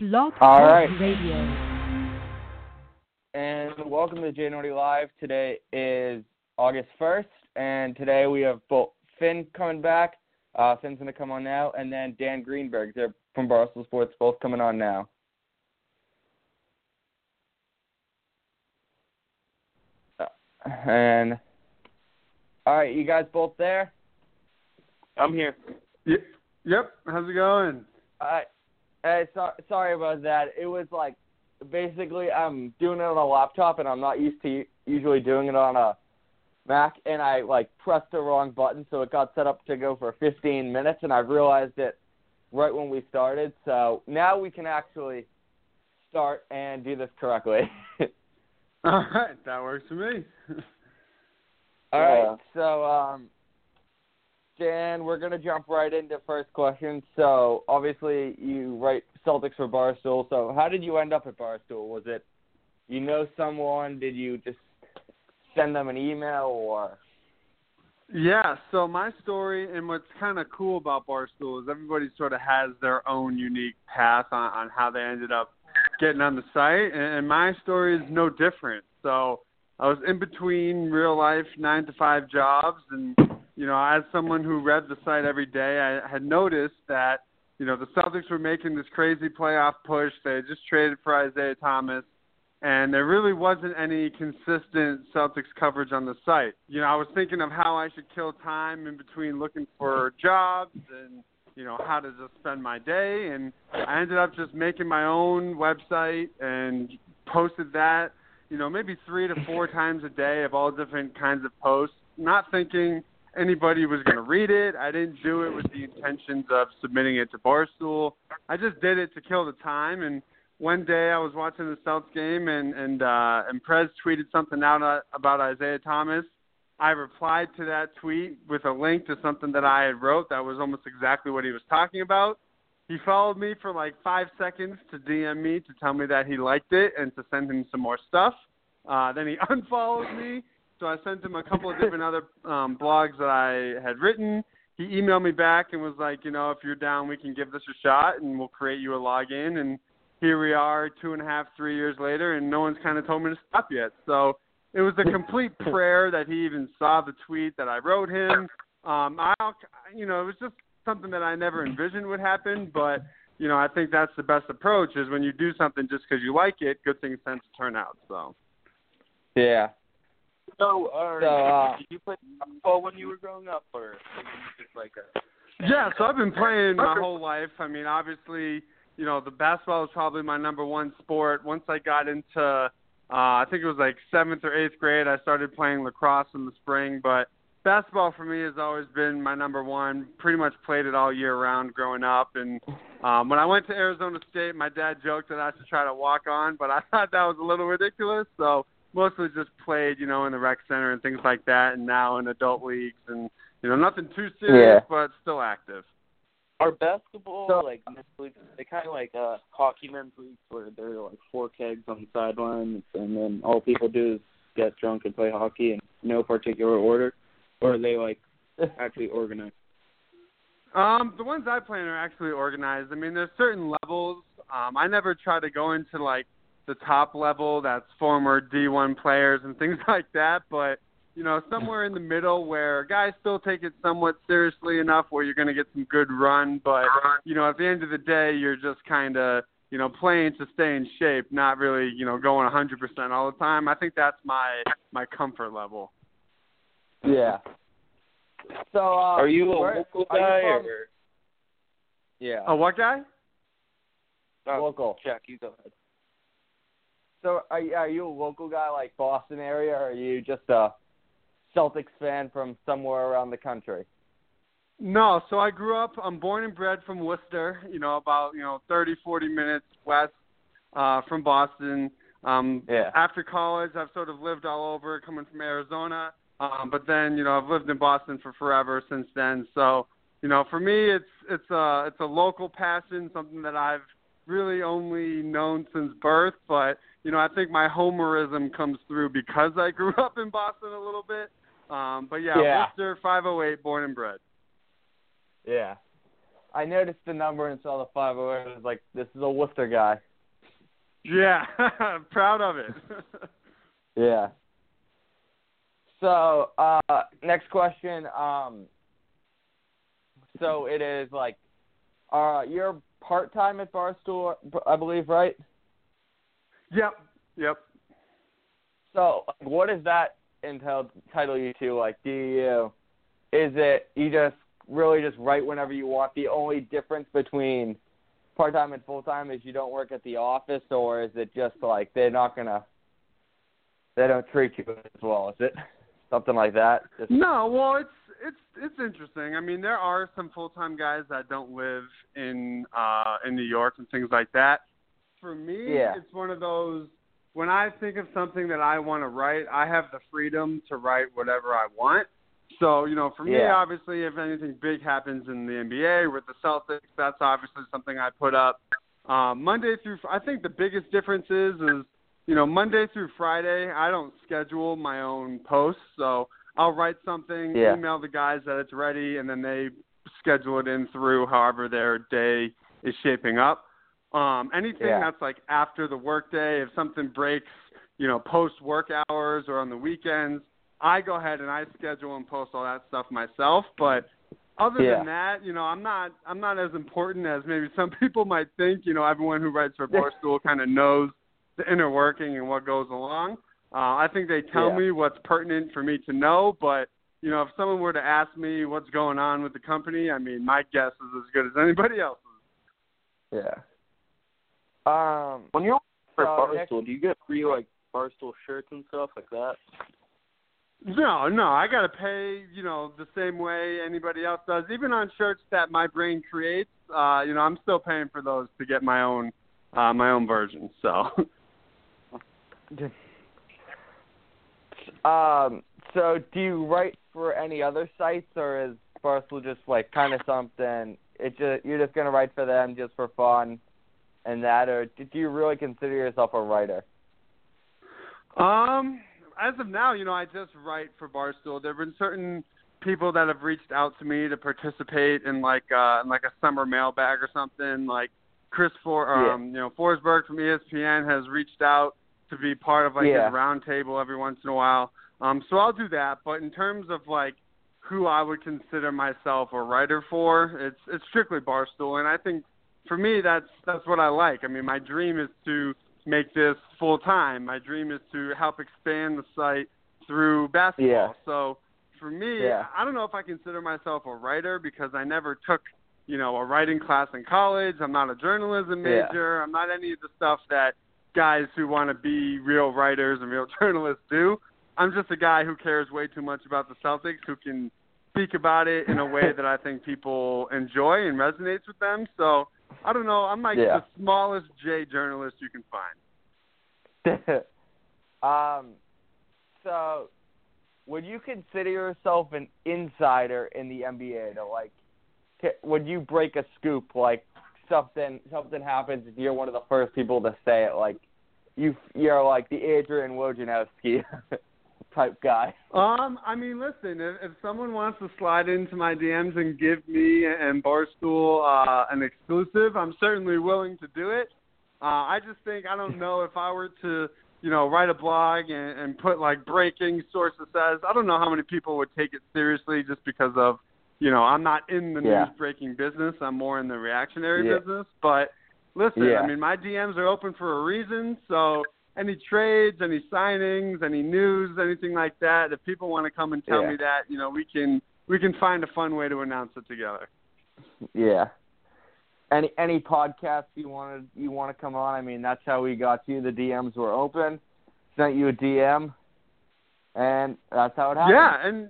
Blog All Talk right. Radio. And welcome to J Nordy Live. Today is August 1st, and today we have both Finn coming back. Uh, Finn's going to come on now, and then Dan Greenberg. They're from Barstool Sports, both coming on now. Uh, And, all right, you guys both there? I'm here. Y- Yep. How's it going? I, hey, so, sorry about that. It was like basically I'm doing it on a laptop and I'm not used to usually doing it on a Mac, and I like pressed the wrong button, so it got set up to go for 15 minutes, and I realized it right when we started. So now we can actually start and do this correctly. All right, that works for me. All right, Yeah. so um, Dan, we're gonna jump right into first question. So obviously you write Celtics for Barstool. So how did you end up at Barstool? Was it you know someone? Did you just send them an email or? yeah. So my story and what's kind of cool about Barstool is everybody sort of has their own unique path on, on how they ended up getting on the site, and, and my story is no different. So I was in between real life nine to five jobs, and you know, as someone who read the site every day, I had noticed that you know the Celtics were making this crazy playoff push. They had just traded for Isaiah Thomas, and there really wasn't any consistent Celtics coverage on the site. You know, I was thinking of how I should kill time in between looking for jobs and you know how to just spend my day, and I ended up just making my own website and posted that. You know, maybe three to four times a day of all different kinds of posts, not thinking anybody was going to read it. I didn't do it with the intentions of submitting it to Barstool. I just did it to kill the time. And one day I was watching the Celtics game, and and uh, and Prez tweeted something out uh, about Isaiah Thomas. I replied to that tweet with a link to something that I had wrote that was almost exactly what he was talking about. He followed me for like five seconds to DM me to tell me that he liked it and to send him some more stuff. Uh, then he unfollowed me so I sent him a couple of different other um, blogs that I had written. He emailed me back and was like, you know, if you're down, we can give this a shot and we'll create you a login. And here we are, two and a half, three years later, and no one's kind of told me to stop yet. So it was a complete prayer that he even saw the tweet that I wrote him. Um, I, you know, it was just something that I never envisioned would happen, but you know, I think that's the best approach is when you do something just because you like it, good things tend to turn out. So. Yeah. So, uh, So, uh, did you play basketball when you were growing up, or just like a? Yeah, so I've been playing my whole life. I mean, obviously, you know, the basketball was probably my number one sport. Once I got into, uh, I think it was like seventh or eighth grade, I started playing lacrosse in the spring. But basketball for me has always been my number one. Pretty much played it all year round growing up. And um, when I went to Arizona State, my dad joked that I should try to walk on, but I thought that was a little ridiculous. So mostly just played, you know, in the rec center and things like that, and now in adult leagues and you know nothing too serious, but still active. Are basketball So- like men's leagues? They kind of like uh, hockey men's leagues where there are like four kegs on the sidelines, and then all people do is get drunk and play hockey in no particular order, or are they like actually organized? Um, the ones I play in are actually organized. I mean, there's certain levels. Um, I never try to go into like the top level that's former D1 players and things like that, but you know, somewhere in the middle where guys still take it somewhat seriously enough where you're going to get some good run, but you know, at the end of the day, you're just kind of you know playing to stay in shape, not really you know going 100% all the time. I think that's my my comfort level. Yeah. So uh, are you a where- local guy from- or? Yeah. Oh, what guy? Oh, local. Jack, you go ahead. So are you, are you a local guy like Boston area, or are you just a Celtics fan from somewhere around the country? No, so I grew up. I'm born and bred from Worcester. You know, about you know 30, 40 minutes west uh, from Boston. Um, Yeah. After college, I've sort of lived all over, coming from Arizona. Um, but then, you know, I've lived in Boston for forever since then. So, you know, for me, it's it's a it's a local passion, something that I've really only known since birth. But you know, I think my homerism comes through because I grew up in Boston a little bit. Um, but yeah, Yeah. Worcester, 508, born and bred. Yeah. I noticed the number and saw the five oh eight. I was like, this is a Worcester guy. Yeah, proud of it. Yeah. So, uh, next question. Um, so it is like, uh, you're part time at Barstool, I believe, right? yep, yep. So, what does that entail? Title you to? Like, do you? Is it you just really just write whenever you want? The only difference between part time and full time is you don't work at the office, or is it just like they're not gonna? They don't treat you as well, is it? Something like that. Just, No, well, it's it's it's interesting. I mean, there are some full time guys that don't live in uh in New York and things like that. For me, Yeah. it's one of those when I think of something that I want to write, I have the freedom to write whatever I want. So, you know, for me, Yeah. obviously, if anything big happens in the NBA with the Celtics, that's obviously something I put up. Um, Monday through, I think the biggest difference is, is you know, Monday through Friday, I don't schedule my own posts, so I'll write something, Yeah. email the guys that it's ready, and then they schedule it in through however their day is shaping up. Um, anything Yeah. that's like after the workday, if something breaks, you know, post work hours or on the weekends, I go ahead and I schedule and post all that stuff myself. But other Yeah. than that, you know, I'm not I'm not as important as maybe some people might think. You know, everyone who writes for Barstool kind of knows the inner working and what goes along. Uh, I think they tell Yeah. me what's pertinent for me to know, but you know, if someone were to ask me what's going on with the company, I mean, my guess is as good as anybody else's. yeah. Um. When you're for So, Barstool, next- do you get free like Barstool shirts and stuff like that? No, no, I gotta pay, you know, the same way anybody else does. Even on shirts that my brain creates, uh, you know, I'm still paying for those to get my own, uh, my own version. So, Um. So, do you write for any other sites, or is Barstool just like kind of something? It just you're just gonna write for them just for fun, and that, or do you really consider yourself a writer? um, as of now, you know, I just write for Barstool. There've been certain people that have reached out to me to participate in like, uh, in like a summer mailbag or something. Like Chris For, Yeah. um, you know, Forsberg from ESPN has reached out to be part of like Yeah. his roundtable every once in a while. Um, so I'll do that. But in terms of like who I would consider myself a writer for, it's it's strictly Barstool, and I think for me that's that's what I like. I mean, my dream is to make this full time. My dream is to help expand the site through basketball. Yeah. So for me, Yeah. I don't know if I consider myself a writer because I never took you know a writing class in college. I'm not a journalism Yeah. major. I'm not any of the stuff that guys who want to be real writers and real journalists do. I'm just a guy who cares way too much about the Celtics, who can speak about it in a way that I think people enjoy and resonates with them. So I don't know. I'm like Yeah. the smallest J journalist you can find. um. So, would you consider yourself an insider in the NBA? To like, would you break a scoop like something something happens and you're one of the first people to say it? Like, you you're like the Adrian Wojnarowski type guy. Um, I mean, listen, if, if someone wants to slide into my DMs and give me and Barstool uh, an exclusive, I'm certainly willing to do it. Uh, I just think I don't know if I were to, you know, write a blog and, and put like breaking sources says. I don't know how many people would take it seriously just because of, you know, I'm not in the Yeah. news breaking business. I'm more in the reactionary Yeah. business. But listen, Yeah. I mean, my DMs are open for a reason. So any trades, any signings, any news, anything like that, if people want to come and tell Yeah. me that, you know, we can we can find a fun way to announce it together. Yeah. Any any podcast you wanted you want to come on? I mean, that's how we got you. The DMs were open. Sent you a DM, and that's how it happened. Yeah, and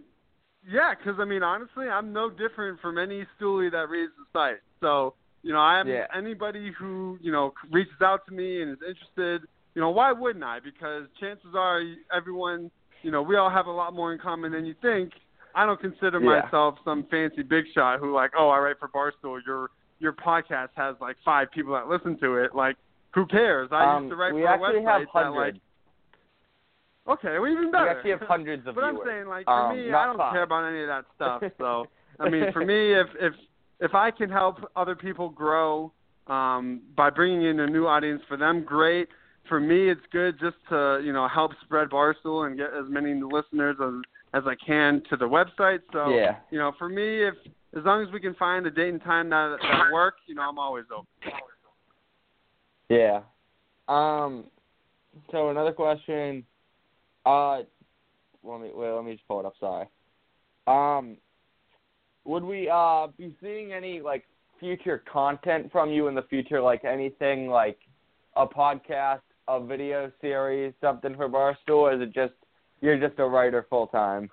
yeah, because I mean, honestly, I'm no different from any stoolie that reads the site. So you know, I am Yeah. anybody who you know reaches out to me and is interested. You know, why wouldn't I? Because chances are, everyone, you know, we all have a lot more in common than you think. I don't consider Yeah. myself some fancy big shot who like, oh, I write for Barstool. Your your podcast has like five people that listen to it. Like, who cares? I um, used to write we for a actually have website that like, okay, well even better. we actually have hundreds of But I'm saying, like, for Um, me, I don't five. care about any of that stuff. So, I mean, for me, if if if I can help other people grow um, by bringing in a new audience for them, great. For me, it's good just to you know help spread Barstool and get as many listeners as as I can to the website. So Yeah. you know, for me, if as long as we can find a date and time that that work, you know, I'm always open. Yeah. Um. So another question. Uh, let me wait. Let me just pull it up. Sorry. Um, would we uh be seeing any like future content from you in the future? Like anything like a podcast, a video series, something for Barstool? Or is it just you're just a writer full time?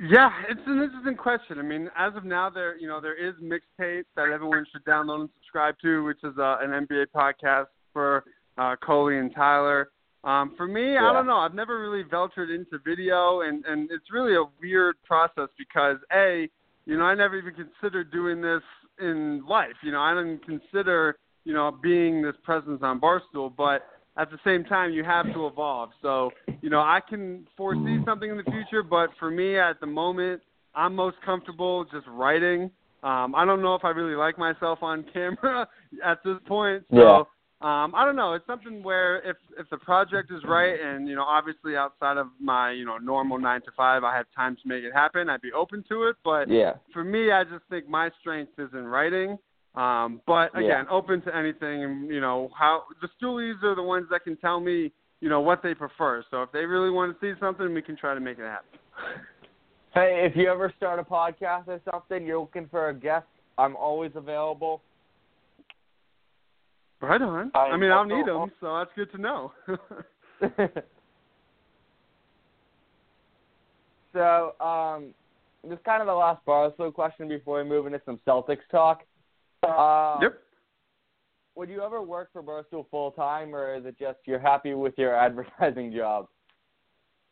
Yeah, it's an interesting question. I mean, as of now, there you know there is mixtape that everyone should download and subscribe to, which is uh, an NBA podcast for uh, Coley and Tyler. Um, for me, Yeah. I don't know. I've never really ventured into video, and and it's really a weird process because a, you know, I never even considered doing this in life. You know, I didn't consider you know being this presence on Barstool, but at the same time, you have to evolve. So, you know, I can foresee something in the future, but for me at the moment, I'm most comfortable just writing. Um, I don't know if I really like myself on camera at this point. So. Um, I don't know. It's something where if if the project is right, and you know, obviously outside of my you know normal nine to five, I have time to make it happen. I'd be open to it. But Yeah. for me, I just think my strength is in writing. Um, but Yeah. again, open to anything, and you know how the stoolies are the ones that can tell me, you know, what they prefer. So if they really want to see something, we can try to make it happen. Hey, if you ever start a podcast or something, you're looking for a guest. I'm always available. Right on. I I mean, I'll need them, so that's good to know. so, um, this kind of the last Barstool question before we move into some Celtics talk. Uh, yep. Would you ever work for Barstool full time, or is it just you're happy with your advertising job?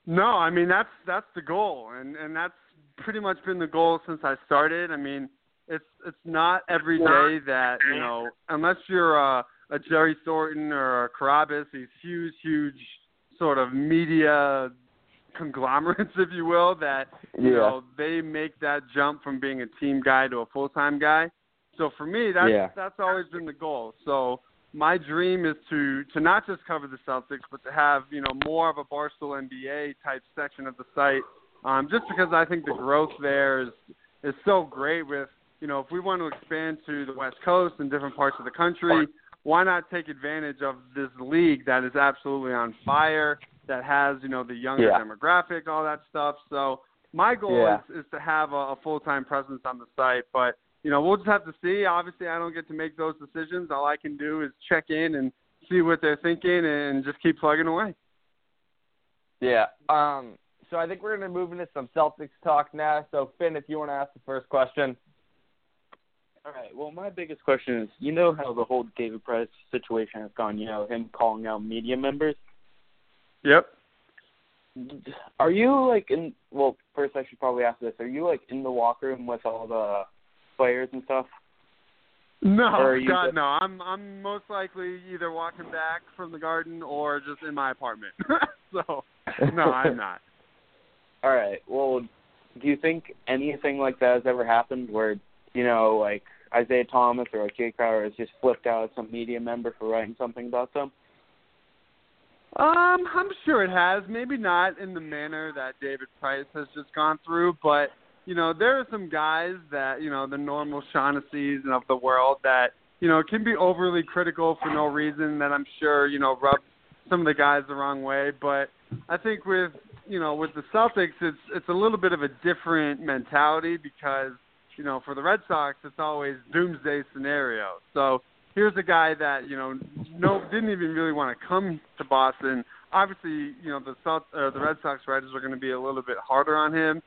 No, I mean that's that's the goal, and and that's pretty much been the goal since I started. I mean, it's it's not every day that you know, unless you're a, a Jerry Thornton or a Carabas, these huge, huge sort of media conglomerates, if you will, that you Yeah. know they make that jump from being a team guy to a full time guy. So for me, that's Yeah. that's always been the goal. So my dream is to to not just cover the Celtics, but to have you know more of a Barstool NBA type section of the site. Um, just because I think the growth there is is so great. With you know, if we want to expand to the West Coast and different parts of the country, why not take advantage of this league that is absolutely on fire, that has you know the younger Yeah. demographic, all that stuff. So my goal Yeah. is is to have a, a full time presence on the site, but you know, we'll just have to see. Obviously, I don't get to make those decisions. All I can do is check in and see what they're thinking and just keep plugging away. Yeah. Um. So I think we're gonna move into some Celtics talk now. So Finn, if you want to ask the first question. All right. Well, my biggest question is, you know how the whole David Price situation has gone. You know, him calling out media members. Yep. Are you like in? Well, first I should probably ask this. Are you like in the locker room with all the players and stuff? No, Or are you God, just- no. I'm I'm most likely either walking back from the garden or just in my apartment. so, no, I'm not. All right. Well, do you think anything like that has ever happened where you know, like Isaiah Thomas or like Jay Crowder has just flipped out at some media member for writing something about them? Um, I'm sure it has. Maybe not in the manner that David Price has just gone through, but you know, there are some guys that you know the normal Shaughnessy's of the world that you know can be overly critical for no reason. That I'm sure you know rub some of the guys the wrong way. But I think with you know with the Celtics, it's it's a little bit of a different mentality because you know for the Red Sox, it's always doomsday scenario. So here's a guy that you know no didn't even really want to come to Boston. Obviously, you know the South uh, the Red Sox writers are going to be a little bit harder on him.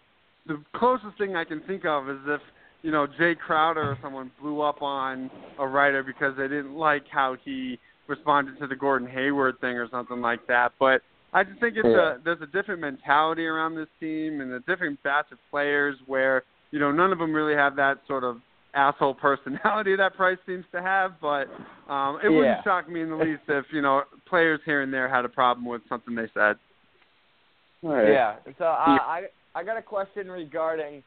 The closest thing I can think of is if you know Jay Crowder or someone blew up on a writer because they didn't like how he responded to the Gordon Hayward thing or something like that. But I just think it's Yeah. a there's a different mentality around this team and a different batch of players where you know none of them really have that sort of asshole personality that Price seems to have. But um, it Yeah. wouldn't shock me in the least if you know players here and there had a problem with something they said. All right. Yeah. So uh, I I got a question regarding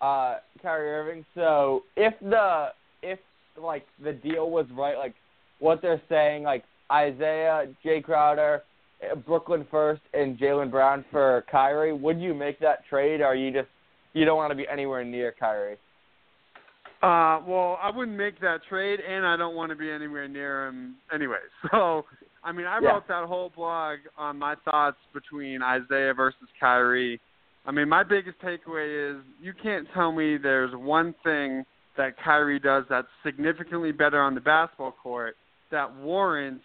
uh, Kyrie Irving. So if the if like the deal was right, like what they're saying, like Isaiah, Jay Crowder, uh, Brooklyn first, and Jaylen Brown for Kyrie, would you make that trade, or are you just you don't want to be anywhere near Kyrie? Uh, well, I wouldn't make that trade, and I don't want to be anywhere near him anyway. So, I mean, I Yeah. wrote that whole blog on my thoughts between Isaiah versus Kyrie. I mean, my biggest takeaway is you can't tell me there's one thing that Kyrie does that's significantly better on the basketball court that warrants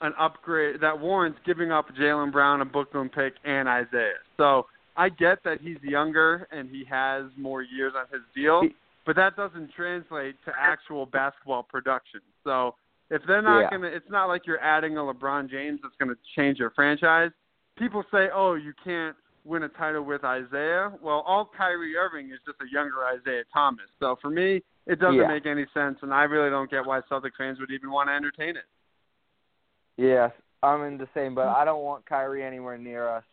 an upgrade, that warrants giving up Jaylen Brown, a Brooklyn pick, and Isaiah. So I get that he's younger and he has more years on his deal, but that doesn't translate to actual basketball production. So if they're not Yeah. gonna, it's not like you're adding a LeBron James that's gonna change your franchise. People say, oh, you can't win a title with Isaiah. Well, all Kyrie Irving is just a younger Isaiah Thomas. So for me, it doesn't Yeah. make any sense, and I really don't get why Celtics fans would even want to entertain it. Yes, I'm in the same, but I don't want Kyrie anywhere near us.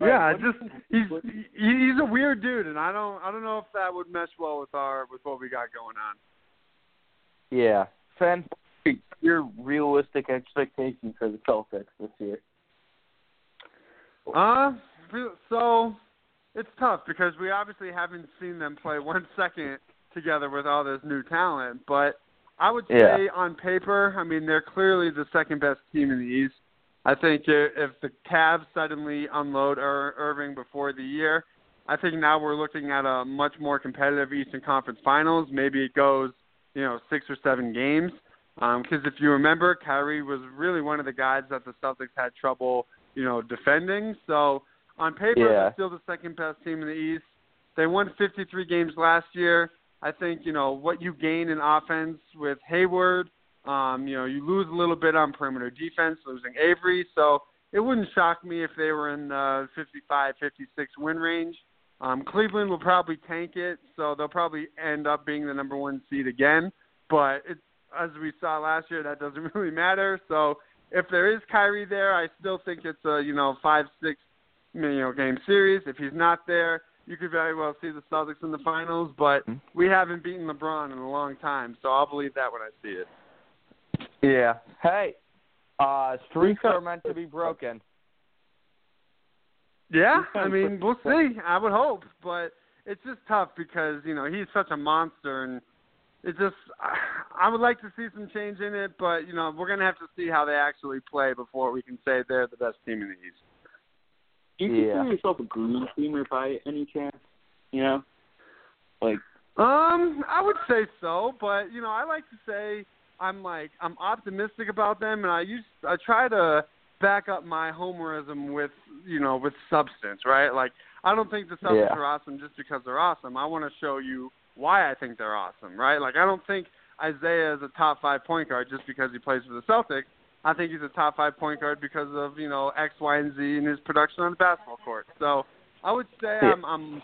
Yeah, Right, just he's he- he's a weird dude, and I don't I don't know if that would mesh well with our with what we got going on. Yeah, Finn. Your realistic expectation for the Celtics this year? Uh, so it's tough because we obviously haven't seen them play one second together with all this new talent. But I would say Yeah. on paper, I mean, they're clearly the second best team in the East. I think if the Cavs suddenly unload Ir- Irving before the year, I think now we're looking at a much more competitive Eastern Conference Finals. Maybe it goes, you know, six or seven games. Um, because if you remember, Kyrie was really one of the guys that the Celtics had trouble, you know, defending. So on paper, Yeah. they're still the second best team in the East. They won 53 games last year. I think you know what you gain in offense with Hayward. Um, you know, you lose a little bit on perimeter defense, losing Avery. So it wouldn't shock me if they were in the 55, 56 win range. Um, Cleveland will probably tank it, so they'll probably end up being the number one seed again. But it, as we saw last year, that doesn't really matter. So if there is Kyrie there, I still think it's a you know five, six, you know game series. If he's not there, you could very well see the Celtics in the finals. But Mhm. we haven't beaten LeBron in a long time, so I'll believe that when I see it. Yeah. Hey, uh, streaks are meant to be broken. Yeah, I mean, we'll see. I would hope, but it's just tough because you know he's such a monster, and it just I would like to see some change in it, but you know we're gonna have to see how they actually play before we can say they're the best team in the East. Do you Yeah. consider yourself a green teamer by any chance? You know, like Um, I would say so, but you know, I like to say I'm like I'm optimistic about them, and I use I try to back up my homerism with you know with substance, right? Like I don't think the Celtics Yeah. are awesome just because they're awesome. I want to show you why I think they're awesome, right? Like I don't think Isaiah is a top five point guard just because he plays for the Celtics. I think he's a top five point guard because of you know X, Y, and Z in his production on the basketball court. So I would say Yeah. I'm, I'm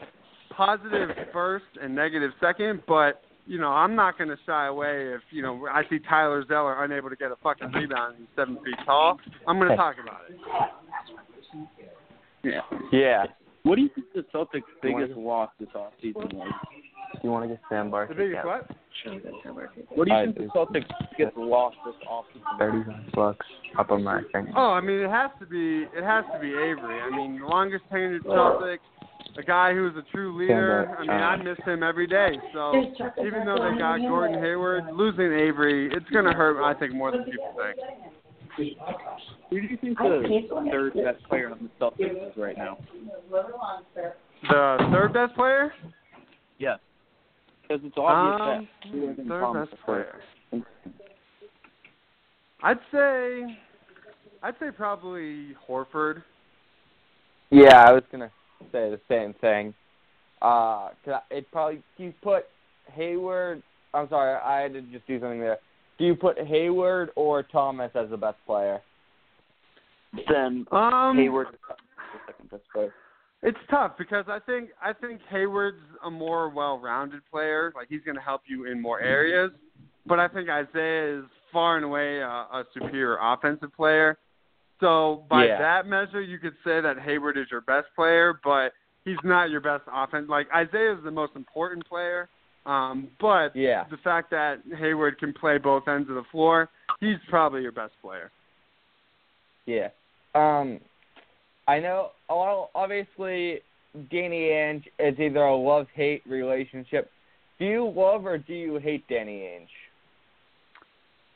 positive first and negative second, but you know I'm not going to shy away if you know I see Tyler Zeller unable to get a fucking rebound and he's seven feet tall. I'm going to talk about it. yeah. Yeah. What do you think the Celtics' You wanna biggest loss this offseason was? Do you want to get sandbar? The biggest what? What do you I think the. Celtics' biggest loss this offseason? Thirty bucks up on my thing. Oh, I mean it has to be it has to be Avery. I mean longest tenured Celtic, a guy who's a true leader. I mean I miss him every day. So even though they got Gordon Hayward, losing Avery, it's going to hurt. I think more than people think. Who do you think the third best player on the Celtics is right now? The third best player? Yes. Because it's obvious Um, that third best player. I'd say, I'd say probably Horford. Yeah, I was gonna say the same thing. Uh, 'cause I- it probably do you put Hayward? I'm sorry, I had to just do something there. Do you put Hayward or Thomas as the best player? Then Um, Hayward is the second best player. It's tough because I think I think Hayward's a more well-rounded player. Like he's going to help you in more areas, but I think Isaiah is far and away a, a superior offensive player. So by Yeah. that measure, you could say that Hayward is your best player. But he's not your best offense. Like Isaiah is the most important player, um, but Yeah. the fact that Hayward can play both ends of the floor, he's probably your best player. Yeah. Um, I know. Well, obviously, Danny Ainge is either a love hate relationship. Do you love or do you hate Danny Ainge?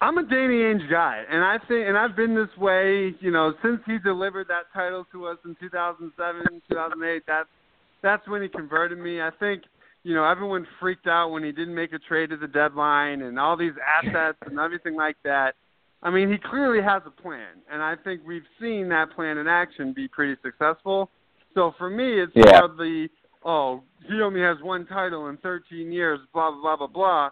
I'm a Danny Ainge guy, and I think, and I've been this way, you know, since he delivered that title to us in 2007, 2008. That's that's when he converted me. I think, you know, everyone freaked out when he didn't make a trade at the deadline and all these assets and everything like that. I mean, he clearly has a plan, and I think we've seen that plan in action be pretty successful. So for me, it's Yeah. more the oh, he only has one title in 13 years, blah blah blah blah blah.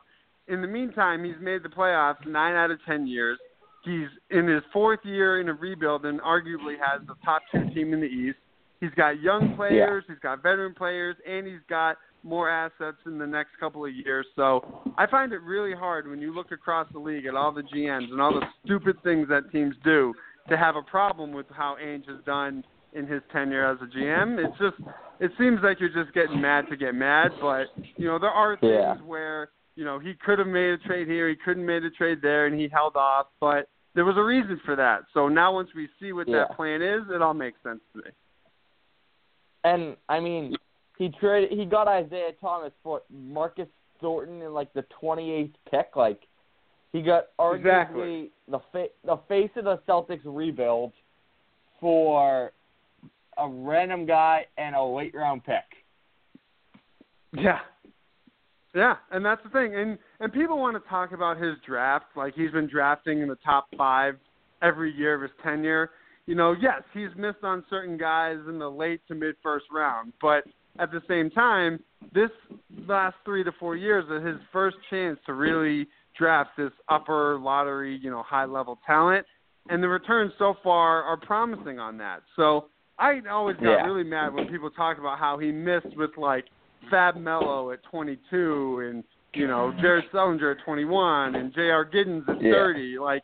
In the meantime, he's made the playoffs nine out of 10 years. He's in his fourth year in a rebuild and arguably has the top two team in the East. He's got young players, he's got veteran players, and he's got more assets in the next couple of years. So I find it really hard when you look across the league at all the GMs and all the stupid things that teams do to have a problem with how Ainge has done in his tenure as a GM. It's just it seems like you're just getting mad to get mad, but you know there are things Yeah. where you know he could have made a trade here, he couldn't made a trade there, and he held off. But there was a reason for that. So now once we see what Yeah. that plan is, it all makes sense to me. And I mean, he traded. He got Isaiah Thomas for Marcus Thornton in like the 28th pick. Like he got arguably Exactly. the fa- the face of the Celtics rebuild for a random guy and a late round pick. Yeah. Yeah, and that's the thing. And and people want to talk about his draft, like he's been drafting in the top five every year of his tenure. You know, yes, he's missed on certain guys in the late to mid first round, but at the same time, this last three to four years is his first chance to really draft this upper lottery, you know, high level talent. And the returns so far are promising on that. So I always got Yeah. really mad when people talk about how he missed with like Fab Melo at 22 and you know Jared Sullinger at 21 and J.R. Giddens at Yeah. 30. Like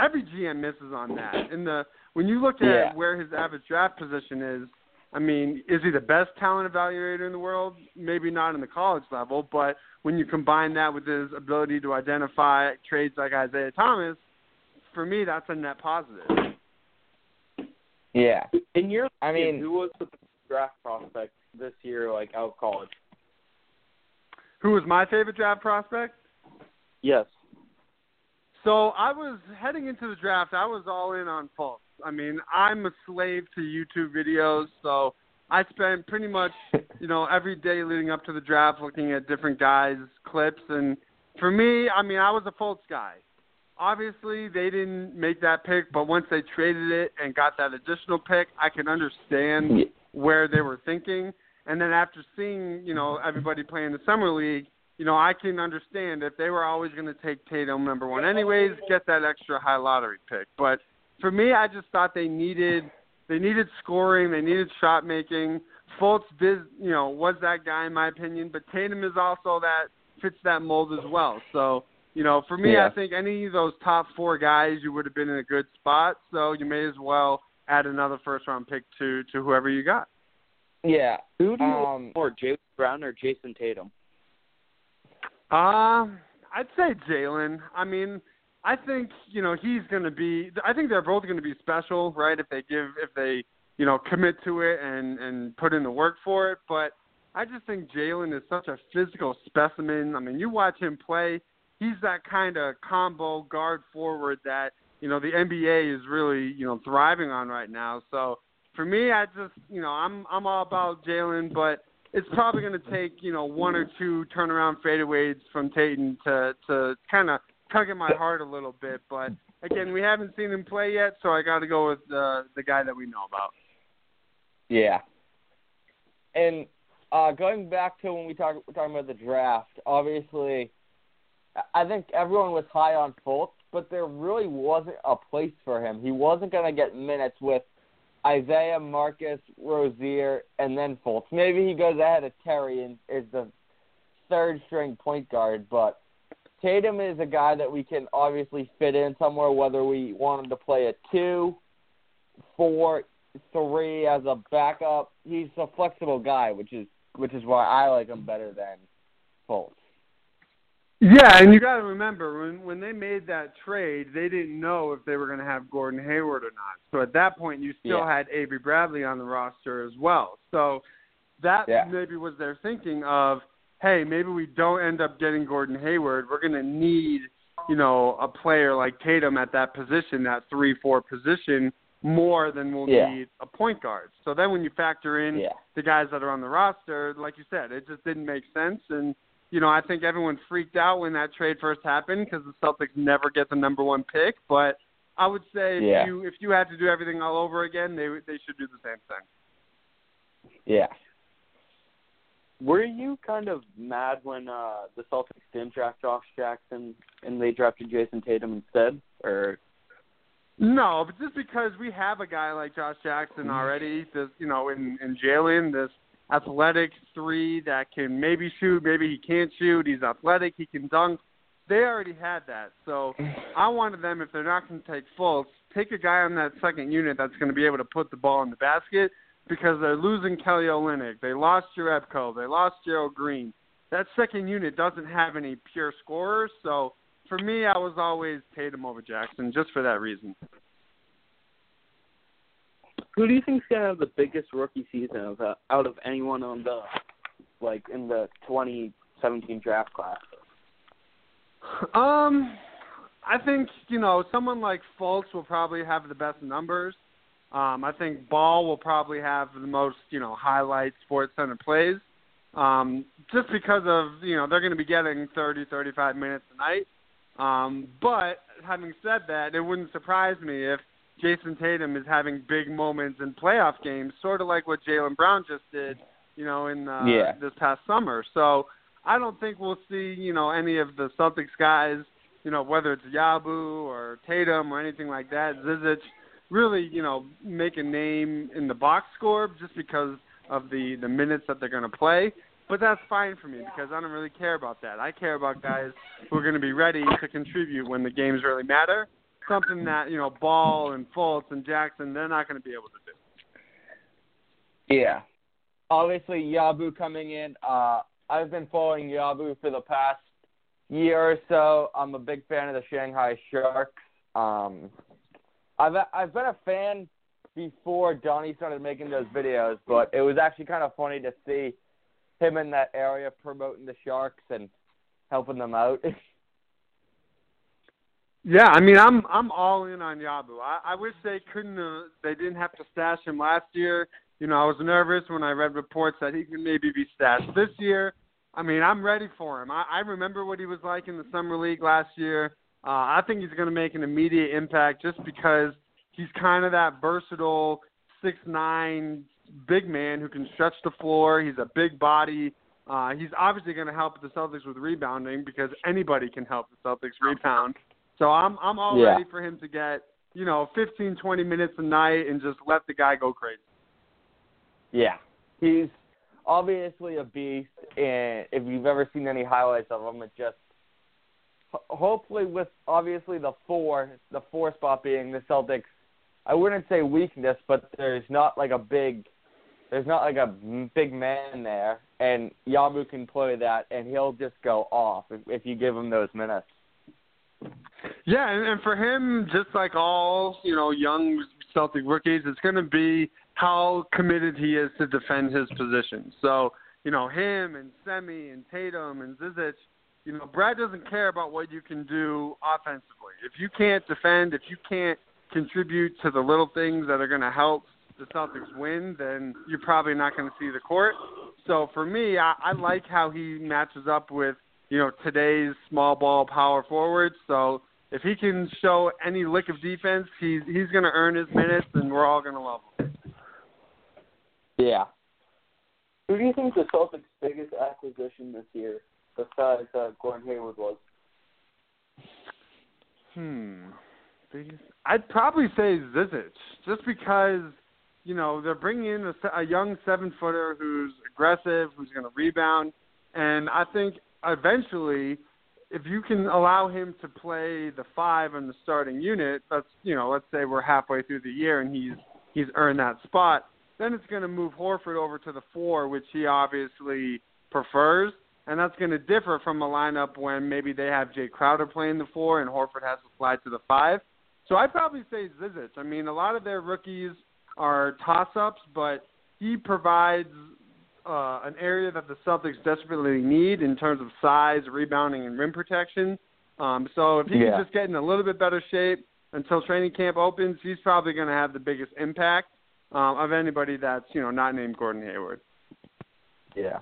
every GM misses on that. And the when you look at Yeah. where his average draft position is, I mean, is he the best talent evaluator in the world? Maybe not in the college level, but when you combine that with his ability to identify trades like Isaiah Thomas, for me that's a net positive. Yeah. In your I opinion, mean- who was the draft prospect this year, like out of college? Who was my favorite draft prospect? Yes. So I was heading into the draft. I was all in on Fultz. I mean, I'm a slave to YouTube videos, so I spent pretty much, you know, every day leading up to the draft looking at different guys' clips. And for me, I mean, I was a Fultz guy. Obviously, they didn't make that pick, but once they traded it and got that additional pick, I can understand. Where they were thinking. And then after seeing, you know, everybody play in the summer league, you know, I can understand if they were always going to take Tatum number one anyways, get that extra high lottery pick. But for me, I just thought they needed they needed scoring, they needed shot making. Fultz did, you know, was that guy in my opinion, but Tatum is also that fits that mold as well. So, you know, for me, Yeah. I think any of those top four guys, you would have been in a good spot. So you may as well add another first round pick to to whoever you got. Yeah. Who do you Um, more, Jaylen Brown or Jayson Tatum? Um, I'd say Jaylen. I mean, I think you know he's going to be. I think they're both going to be special, right? If they give, if they you know commit to it and and put in the work for it. But I just think Jaylen is such a physical specimen. I mean, you watch him play. He's that kind of combo guard forward that you know the NBA is really you know thriving on right now. So for me, I just you know I'm I'm all about Jaylen, but it's probably going to take you know one or two turnaround fadeaways from Tatum to to kind of tug at my heart a little bit. But again, we haven't seen him play yet, so I got to go with the the guy that we know about. Yeah. And uh, going back to when we talk, were talking about the draft, obviously, I- think everyone was high on Fultz, but there really wasn't a place for him. He wasn't going to get minutes with Isaiah, Marcus, Rozier, and then Fultz. Maybe he goes ahead of Terry and is the third string point guard, but Tatum is a guy that we can obviously fit in somewhere, whether we want him to play a two, four, three as a backup. He's a flexible guy, which is which is why I like him better than Fultz. Yeah, and you got to remember when when they made that trade, they didn't know if they were going to have Gordon Hayward or not. So at that point, you still Yeah. had Avery Bradley on the roster as well. So that Yeah. maybe was their thinking of, hey, maybe we don't end up getting Gordon Hayward. We're going to need, you know, a player like Tatum at that position, that three four position, more than we'll Yeah. need a point guard. So then when you factor in the guys that are on the roster, like you said, it just didn't make sense. And you know, I think everyone freaked out when that trade first happened because the Celtics never get the number one pick. But I would say if Yeah. you if you had to do everything all over again, they they should do the same thing. Yeah. Were you kind of mad when uh the Celtics didn't draft Josh Jackson and they drafted Jayson Tatum instead? Or No, but just because we have a guy like Josh Jackson already, this you know, in in Jaylen, this athletic three that can maybe shoot, maybe he can't shoot. He's athletic, he can dunk. They already had that, so I wanted them if they're not going to take Fultz, take a guy on that second unit that's going to be able to put the ball in the basket because they're losing Kelly Olynyk. They lost Jerebko. They lost Gerald Green. That second unit doesn't have any pure scorers, so for me, I was always Tatum over Jackson just for that reason. Who do you think's gonna have the biggest rookie season of uh, out of anyone on the like in the 2017 draft class? Um, I think you know someone like Fultz will probably have the best numbers. Um, I think Ball will probably have the most you know highlight Sports Center plays. Um, just because of you know they're going to be getting 30, 35 minutes a night. Um, but having said that, it wouldn't surprise me if Jayson Tatum is having big moments in playoff games, sort of like what Jaylen Brown just did, you know, in uh, Yeah. this past summer. So I don't think we'll see, you know, any of the Celtics guys, you know, whether it's Yabu or Tatum or anything like that, Zizic, really, you know, make a name in the box score just because of the the minutes that they're going to play. But that's fine for me because I don't really care about that. I care about guys who are going to be ready to contribute when the games really matter. Something that you know, Ball and Fultz and Jackson, they're not going to be able to do. Yeah. Obviously, Yabu coming in. Uh, I've been following Yabu for the past year or so. I'm a big fan of the Shanghai Sharks. Um, I've I've been a fan before Donnie started making those videos, but it was actually kind of funny to see him in that area promoting the Sharks and helping them out. Yeah, I mean, I'm I'm all in on Yabu. I, I wish they couldn't. Uh, they didn't have to stash him last year. You know, I was nervous when I read reports that he could maybe be stashed this year. I mean, I'm ready for him. I, I remember what he was like in the summer league last year. Uh, I think he's going to make an immediate impact just because he's kind of that versatile six nine big man who can stretch the floor. He's a big body. Uh, he's obviously going to help the Celtics with rebounding because anybody can help the Celtics rebound. So I'm I'm all Yeah. ready for him to get you know 15 20 minutes a night and just let the guy go crazy. Yeah, he's obviously a beast, and if you've ever seen any highlights of him, it just hopefully with obviously the four, the four spot being the Celtics. I wouldn't say weakness, but there's not like a big, there's not like a big man there, and Yabu can play that, and he'll just go off if, if you give him those minutes. Yeah, and, and for him, just like all you know young Celtic rookies, it's going to be how committed he is to defend his position. So you know him and Semi and Tatum and Zizic. You know, Brad doesn't care about what you can do offensively. If you can't defend, if you can't contribute to the little things that are going to help the Celtics win, then you're probably not going to see the court. So for me, I, I like how he matches up with you know today's small ball power forwards. So if he can show any lick of defense, he's he's going to earn his minutes, and we're all going to love him. Yeah. Who do you think the Celtics' biggest acquisition this year, besides uh, Gordon Hayward, was? Hmm. Biggest, I'd probably say Zizic, just because you know they're bringing in a, a young seven footer who's aggressive, who's going to rebound, and I think eventually, if you can allow him to play the five in the starting unit, that's you know let's say we're halfway through the year and he's he's earned that spot. Then it's going to move Horford over to the four, which he obviously prefers, and that's going to differ from a lineup when maybe they have Jay Crowder playing the four and Horford has to slide to the five. So I'd probably say Zizic. I mean, a lot of their rookies are toss-ups, but he provides uh, an area that the Celtics desperately need in terms of size, rebounding, and rim protection. Um, so if he Yeah. can just get in a little bit better shape until training camp opens, he's probably going to have the biggest impact um, of anybody that's you know not named Gordon Hayward. Yeah.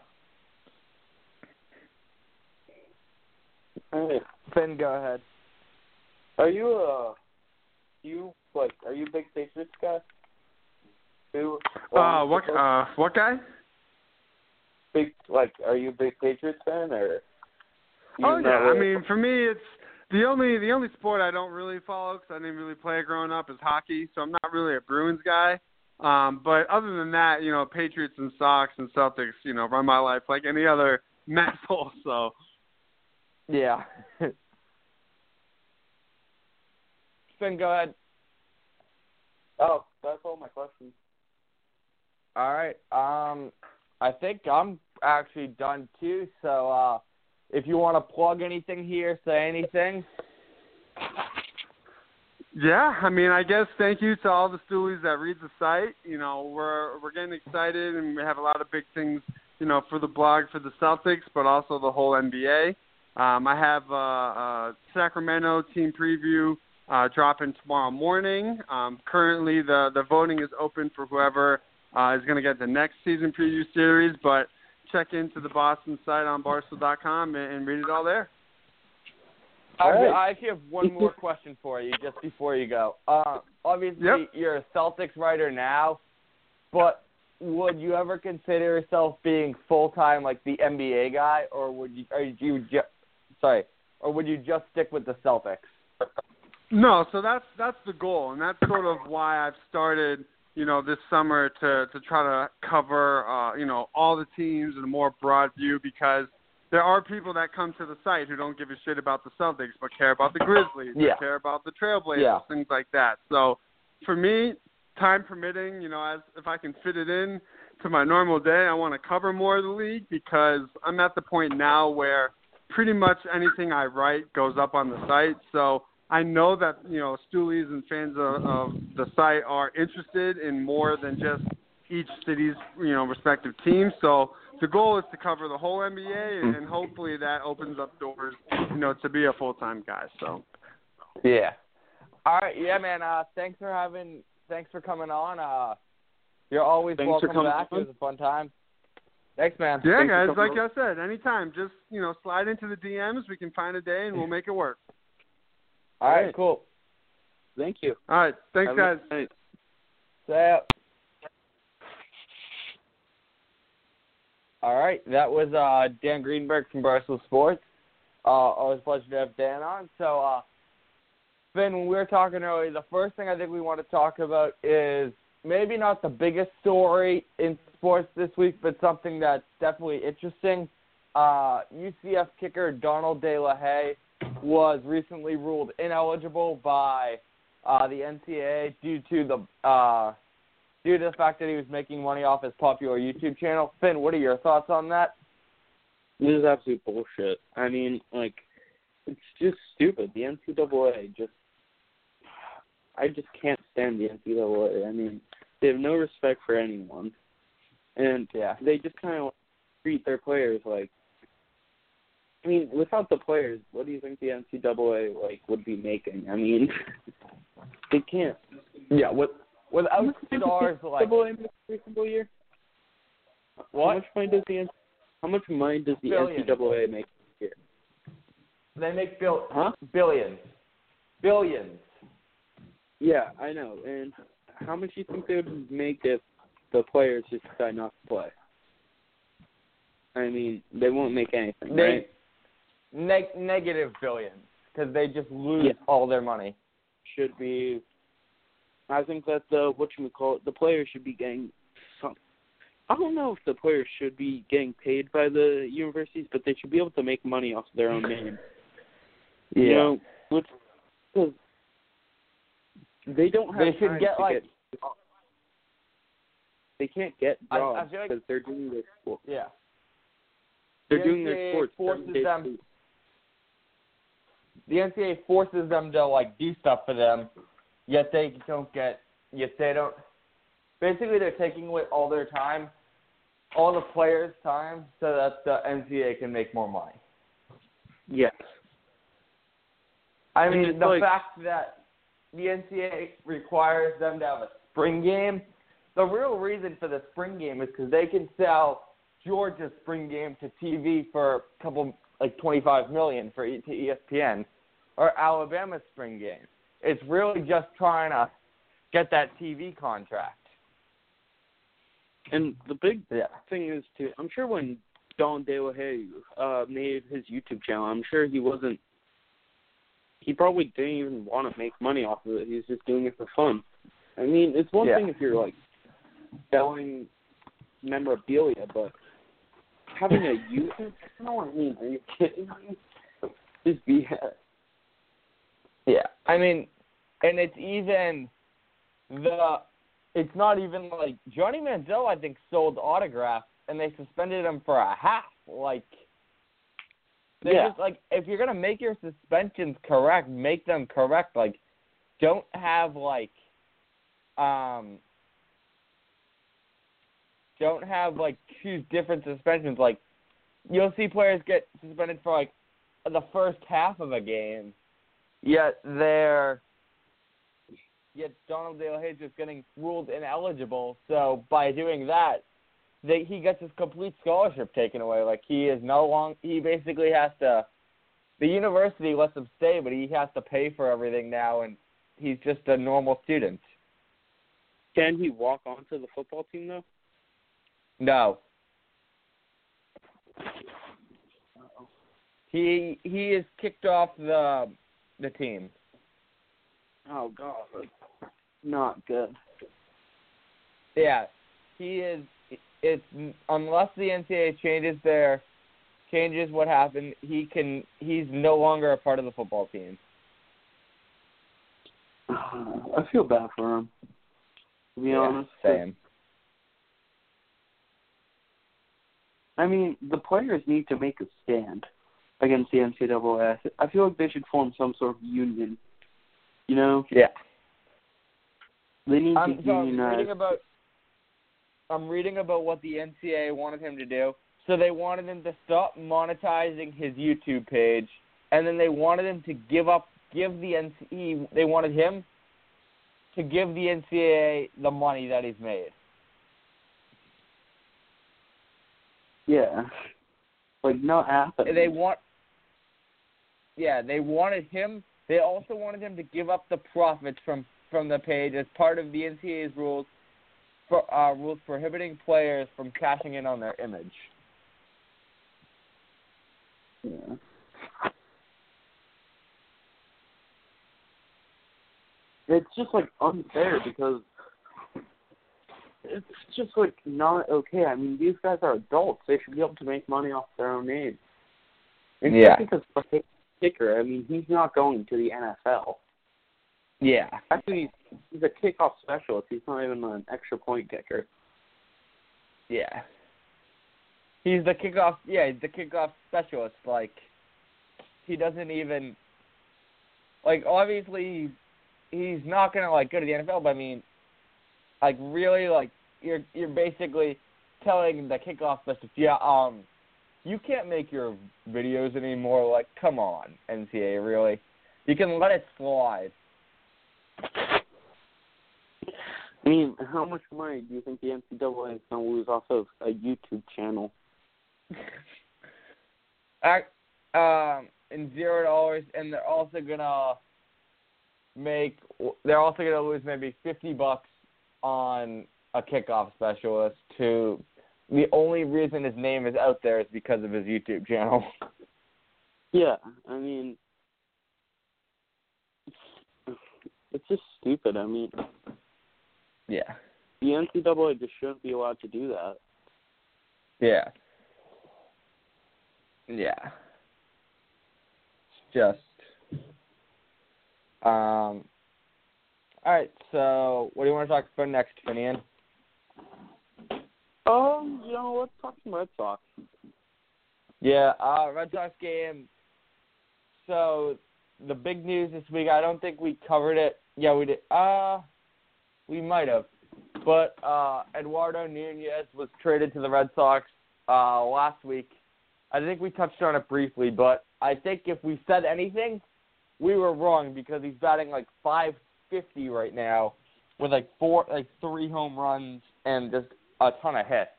Hey, Finn, go ahead. are you uh you like are you a big Patriots guy? Who? Uh, what uh, what guy? Big like are you a big Patriots fan or? you Oh not yeah, I mean for me it's the only the only sport I don't really follow because I didn't really play it growing up is hockey, so I'm not really a Bruins guy. Um, but other than that, you know, Patriots and Sox and Celtics, you know, run my life like any other Mets hole. So Yeah. Finn, go ahead. Oh, that's all my questions. All right. Um, I think I'm actually done too. So, uh, if you want to plug anything here, say anything. yeah, I mean, I guess thank you to all the stoolies that read the site. You know, we're we're getting excited and we have a lot of big things, you know, for the blog for the Celtics, but also the whole NBA. Um, I have uh, a Sacramento team preview uh, dropping tomorrow morning. Um, currently, the the voting is open for whoever uh, is going to get the next season preview series, but check into the Boston site on Barstool.com and, and read it all there. I, All right. I actually have one more question for you just before you go. Uh, obviously, Yep. you're a Celtics writer now, but would you ever consider yourself being full time like the NBA guy, or would you? Are you ju- sorry, or would you just stick with the Celtics? No, so that's that's the goal, and that's sort of why I've started, you know, this summer to to try to cover, uh, you know, all the teams in a more broad view because there are people that come to the site who don't give a shit about the Celtics but care about the Grizzlies, Yeah. care about the Trailblazers, Yeah. things like that. So, for me, time permitting, you know, as if I can fit it in to my normal day, I want to cover more of the league because I'm at the point now where pretty much anything I write goes up on the site. So I know that you know stoolies and fans of, of the site are interested in more than just each city's you know respective team. So the goal is to cover the whole NBA, and, hopefully that opens up doors, you know, to be a full time guy. So Yeah. All right. Yeah, man. Uh, thanks for having. Thanks for coming on. Uh, you're always Thanks welcome back. on. It was a fun time. Thanks, man. yeah, Thanks guys, like I said, anytime, just you know, slide into the DMs. We can find a day and we'll make it work. All right. Cool. Thank you. All right, thanks, Have guys. Uh, all right, that was uh, Dan Greenberg from Barstool Sports. Uh, always a pleasure to have Dan on. So, uh, Finn, when we were talking earlier, the first thing I think we want to talk about is maybe not the biggest story in sports this week, but something that's definitely interesting. Uh, UCF kicker Donald De La Haye was recently ruled ineligible by uh, the NCAA due to the uh, due to the fact that he was making money off his popular YouTube channel. Finn, what are your thoughts on that? This is absolute bullshit. I mean, like, it's just stupid. The NCAA just, I just can't stand the NCAA. I mean, they have no respect for anyone, and Yeah. they just kind of treat their players like. I mean, without the players, what do you think the NCAA like would be making? I mean, they can't. Yeah, with without stars like every single year? How what much money does the How much money does the Billions. NCAA make? here? they make bill Huh? billions, billions. Yeah, I know. And how much do you think they would make if the players just decide not to play? I mean, they won't make anything, They right? Neg- negative billions because they just lose Yeah. all their money. Should be. I think that the what you call it, the players should be getting some. I don't know if the players should be getting paid by the universities, but they should be able to make money off their own name. You know, with because they don't have They should time get, to like- get they can't get I- I jobs feel like- because they're doing their sport. Yeah. They're doing their sports. forces seven days a them- week. The NCAA forces them to like do stuff for them, yet they don't get. Yet they don't. Basically, they're taking away all their time, all the players' time, so that the NCAA can make more money. Yes. I mean, the like- fact that the NCAA requires them to have a spring game, the real reason for the spring game is because they can sell Georgia's spring game to TV for a couple, like twenty-five million for E- to ESPN, or Alabama spring game. It's really just trying to get that TV contract. And the big Yeah. thing is too. I'm sure when Don De La Haye uh, made his YouTube channel, I'm sure he wasn't. He probably didn't even want to make money off of it. He was just doing it for fun. I mean, it's one Yeah. thing if you're like selling memorabilia, but having a YouTube channel. I mean, are you kidding me? Just be Yeah, I mean, and it's even the. It's not even like Johnny Manziel. I think sold autographs, and they suspended him for a half. Like, they Yeah. just like if you're gonna make your suspensions correct, make them correct. Like, don't have like, um, don't have like choose different suspensions. Like, you'll see players get suspended for like the first half of a game yet they're yet Donald De La Haye is getting ruled ineligible. So by doing that, they, he gets his complete scholarship taken away. Like he is no long. He basically has to. The university lets him stay, but he has to pay for everything now, and he's just a normal student. Can he walk onto the football team though? No. He he is kicked off the the team. Oh God, not good. Yeah, he is. It's unless the NCAA changes their changes what happened, he can. He's no longer a part of the football team. I feel bad for him. To be yeah, honest, same. I mean, the players need to make a stand against the NCAA. I feel like they should form some sort of union. You know, Yeah. they need I'm, to so I'm reading about. I'm reading about what the NCAA wanted him to do. So they wanted him to stop monetizing his YouTube page, and then they wanted him to give up, give the NCAA. They wanted him to give the NCAA the money that he's made. Yeah, like not happening. They want. Yeah, they wanted him. They also wanted him to give up the profits from from the page as part of the NCAA's rules for uh, rules prohibiting players from cashing in on their image. Yeah. It's just like unfair because it's just like not okay. I mean, these guys are adults; they should be able to make money off their own name. And Yeah. Because for kicker, I mean, he's not going to the NFL. Yeah. Actually, he's he's a kickoff specialist. He's not even an extra point kicker. Yeah. He's the kickoff. Yeah, he's the kickoff specialist. Like, he doesn't even. Like, obviously, he's not gonna like go to the NFL. But I mean, like, really, like, you're you're basically telling the kickoff specialist, yeah, um, you can't make your videos anymore. Like, come on, NCA, really? You can let it slide. I mean, how much money do you think the NCAA is going to lose off of a YouTube channel? Ac um, in zero dollars, and they're also gonna make. They're also gonna lose maybe fifty bucks on a kickoff specialist. To the only reason his name is out there is because of his YouTube channel. Yeah, I mean, it's just stupid. I mean, yeah, the NCAA just shouldn't be allowed to do that. yeah, yeah. Just. Um. All right. So, what do you want to talk about next, Finian? Um, you know, let's talk some Red Sox. Yeah, uh, Red Sox game. So the big news this week. I don't think we covered it. Yeah, we did. Uh, we might have. But uh, Eduardo Nunez was traded to the Red Sox uh, last week. I think we touched on it briefly, but I think if we said anything, we were wrong because he's batting like 550 right now with like four, like three home runs and just a ton of hits.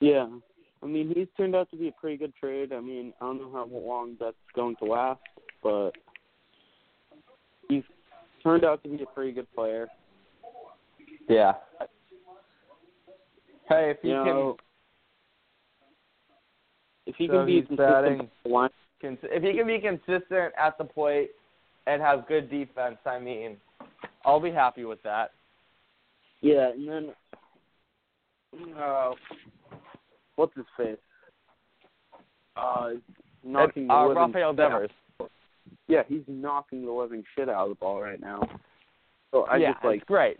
Yeah. I mean, he's turned out to be a pretty good trade. I mean, I don't know how long that's going to last, but he's turned out to be a pretty good player. Yeah. Hey, if You you know, if he So can be consistent, batting- if he can be consistent at the plate and have good defense, I mean, I'll be happy with that. yeah, and then uh, what's his face? Uh, knocking And, the uh, living Rafael Devers. Yeah, he's knocking the living shit out of the ball right now. So I yeah, just like great.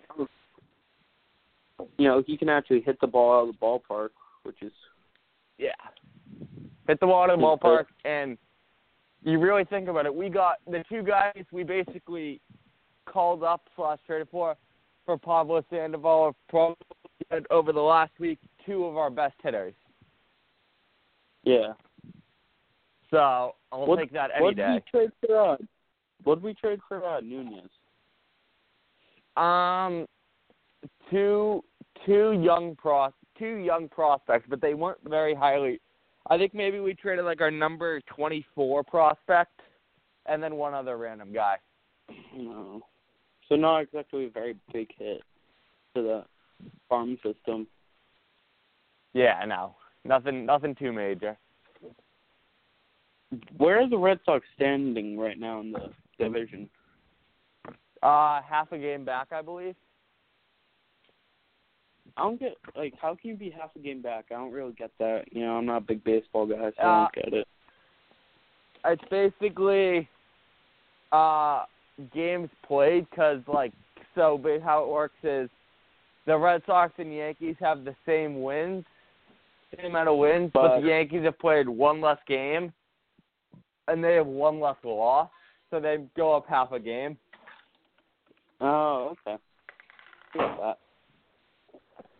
you know he can actually hit the ball out of the ballpark, which is Yeah. Hit the ball out of the ballpark, and you really think about it. We got the two guys we basically called up slash traded for for Pablo Sandoval have probably over the last week two of our best hitters. yeah. So I'll What- take that any what day. did we trade for? Uh, what did we trade for uh, Nunez? Um, two two young pros two young prospects, but they weren't very highly. I think maybe we traded like our number twenty four prospect, and then one other random guy. No. So not exactly a very big hit to the farm system. Yeah, no, nothing nothing too major. Where are the Red Sox standing right now in the division? Uh, half a game back, I believe. I don't get like how can you be half a game back? I don't really get that. You know, I'm not a big baseball guy, so I Uh, don't get it. It's basically uh games played because like so. But how it works is the Red Sox and Yankees have the same wins, same amount of wins, but, But- the Yankees have played one less game, and they have one less loss, so they go up half a game. Oh, okay.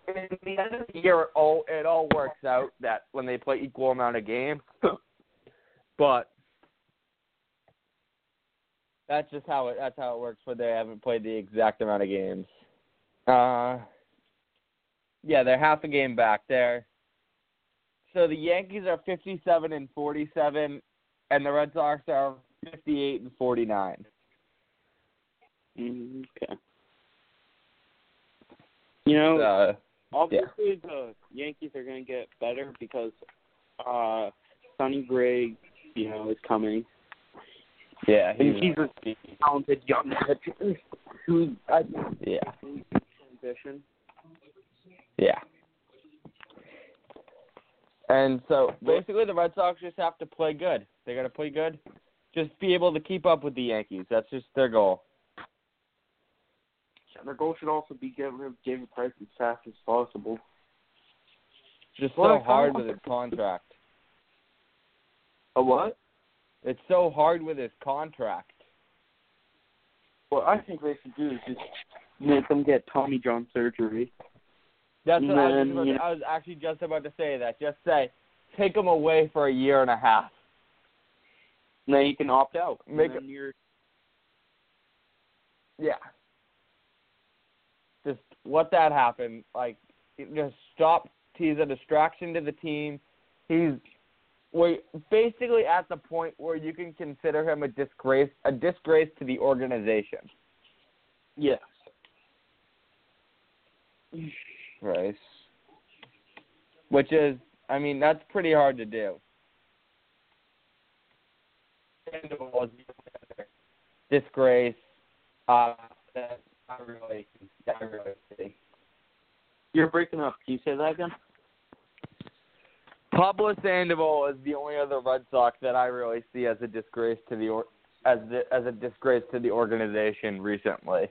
In the end of the year, it all it all works out that when they play equal amount of games. but that's just how it that's how it works. For they haven't played the exact amount of games. Uh, yeah, they're half a game back there. So the Yankees are fifty-seven and forty-seven, and the Red Sox are fifty-eight and forty-nine. Mm, okay. You know, Uh, obviously the Yankees are going to get better because uh Sonny Gray, you know, is coming. yeah, And he's a talented young pitcher who I think yeah. Yeah. And so basically, the Red Sox just have to play good. They got to play good. Just be able to keep up with the Yankees. That's just their goal. Their goal should also be getting rid of David Price as fast as possible. Just Well, so hard kinda with his contract. A what? It's so hard with his contract. What I think they should do is just make them get Tommy John surgery. That's what I was, Man, about you to, I was actually just about to say that. Just say, take him away for a year and a half. And then you can opt out. Make then you're Yeah. Just let that happen. Like, just stop. He's a distraction to the team. He's we're basically at the point where you can consider him a disgrace, a disgrace to the organization. yes. Right. Which is, I mean, that's pretty hard to do. Disgrace. Uh, not really, not really see. You're breaking up. Can you say that again? Pablo Sandoval is the only other Red Sox that I really see as a disgrace to the or, as the, as a disgrace to the organization recently.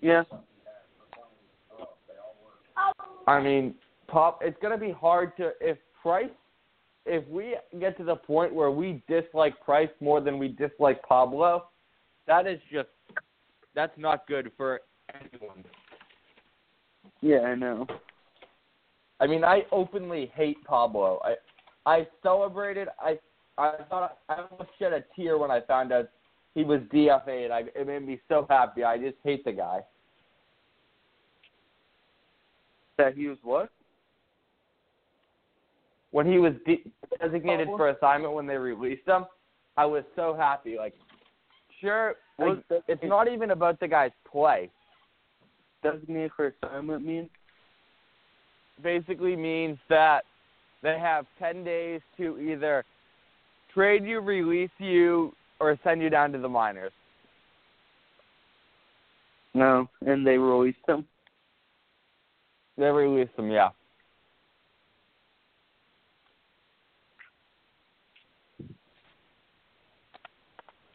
Yeah. I mean, Pop. It's gonna be hard to if Price. If we get to the point where we dislike Price more than we dislike Pablo, that is just that's not good for anyone. Yeah, I know. I mean, I openly hate Pablo. I I celebrated. I I thought I almost shed a tear when I found out he was DFA'd. I, it made me so happy. I just hate the guy. That he was what? When he was de- designated oh. for assignment when they released him, I was so happy. Like, sure, like, it's not even about the guy's play. designated for assignment mean? Basically means that they have ten days to either trade you, release you, or send you down to the minors. No, and they released him. They released him, yeah.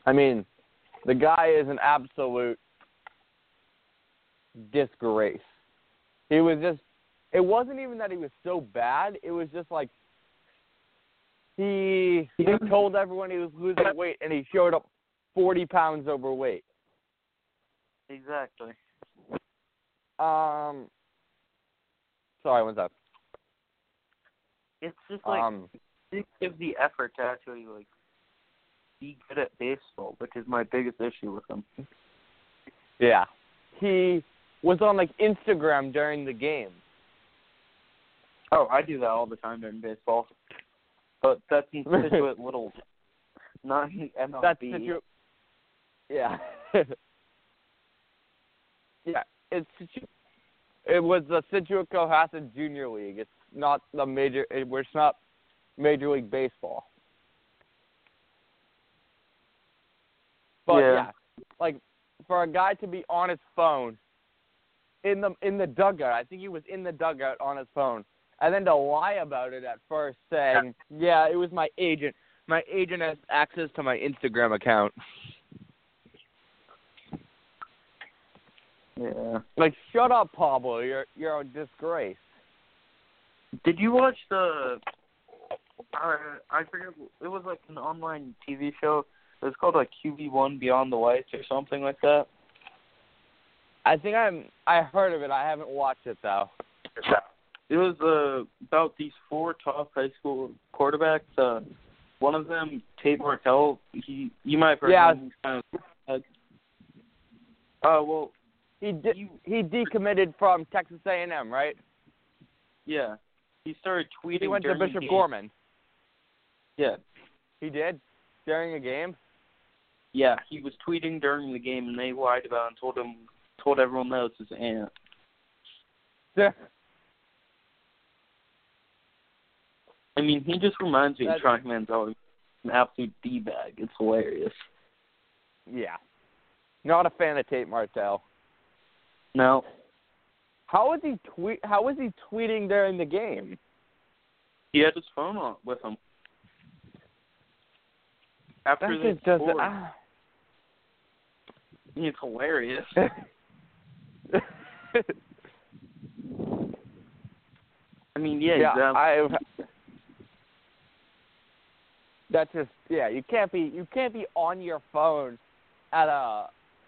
I mean, the guy is an absolute disgrace. He was just it wasn't even that he was so bad, it was just like he he told everyone he was losing weight and he showed up 40 pounds overweight. Exactly. Um Sorry, what's up? It's just like Um give the effort to actually like be good at baseball, which is my biggest issue with him. Yeah. He was on like Instagram during the game. Oh, I do that all the time during baseball. But that's Scituate Little, not MLB. That's situ- Yeah. yeah, it's situ- it was the Scituate Cohasset Junior League. It's not the major. It, it's not Major League Baseball. But Yeah. yeah, like for a guy to be on his phone in the in the dugout, I think he was in the dugout on his phone, and then to lie about it at first, saying, "Yeah, it was my agent. My agent has access to my Instagram account." Yeah. Like, shut up, Pablo. You're you're a disgrace. Did you watch the? Uh, I forget. It was like an online TV show. It was called like QB One Beyond the Lights or something like that. I think I'm. I heard of it. I haven't watched it though. It was uh, about these four top high school quarterbacks. Uh, one of them, Tate Martell. He, you might have heard Yeah. of him. Kind of. Uh, well, He di- he, he decommitted from Texas A&M, right? yeah, he started tweeting. He went to Bishop. Gorman. Yeah, He did during a game. yeah, he was tweeting during the game, and they lied about it and told him, told everyone that was his aunt. Yeah. I mean, he just reminds me of That's- Trunk Manziel. An absolute d bag. It's hilarious. yeah. Not a fan of Tate Martell. No, How was he tweet? How was he tweeting during the game? he had his phone on with him. After That they just doesn't. ah. it's hilarious. I mean, yeah, yeah, exactly. I. That's just yeah. You can't be you can't be on your phone at a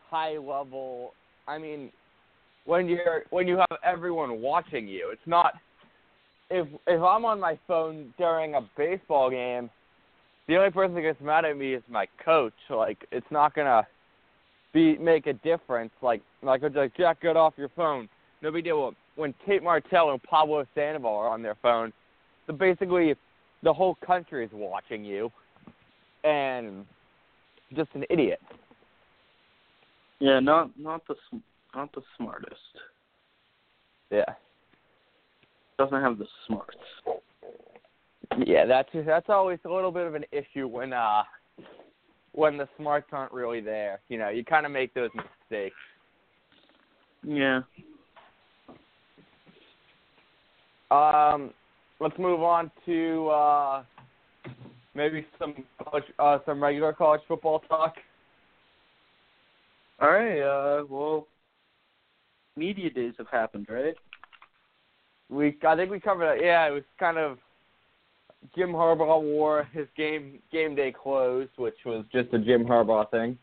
high level. I mean, when you're when you have everyone watching you, it's not. If if I'm on my phone during a baseball game, the only person that gets mad at me is my coach. Like it's not gonna be make a difference. Like is like Jack, get off your phone. No big deal. When Tate Martell and Pablo Sandoval are on their phone, so basically the whole country is watching you, and just an idiot. yeah, not not the not the smartest. Yeah. Doesn't have the smarts. Yeah, that's that's always a little bit of an issue when uh when the smarts aren't really there. You know, you kind of make those mistakes. Yeah. Um, let's move on to uh maybe some college, uh some regular college football talk. All right. Uh, well, media days have happened, right? we I think we covered it. Yeah, it was kind of Jim Harbaugh wore his game game day clothes, which was just a Jim Harbaugh thing.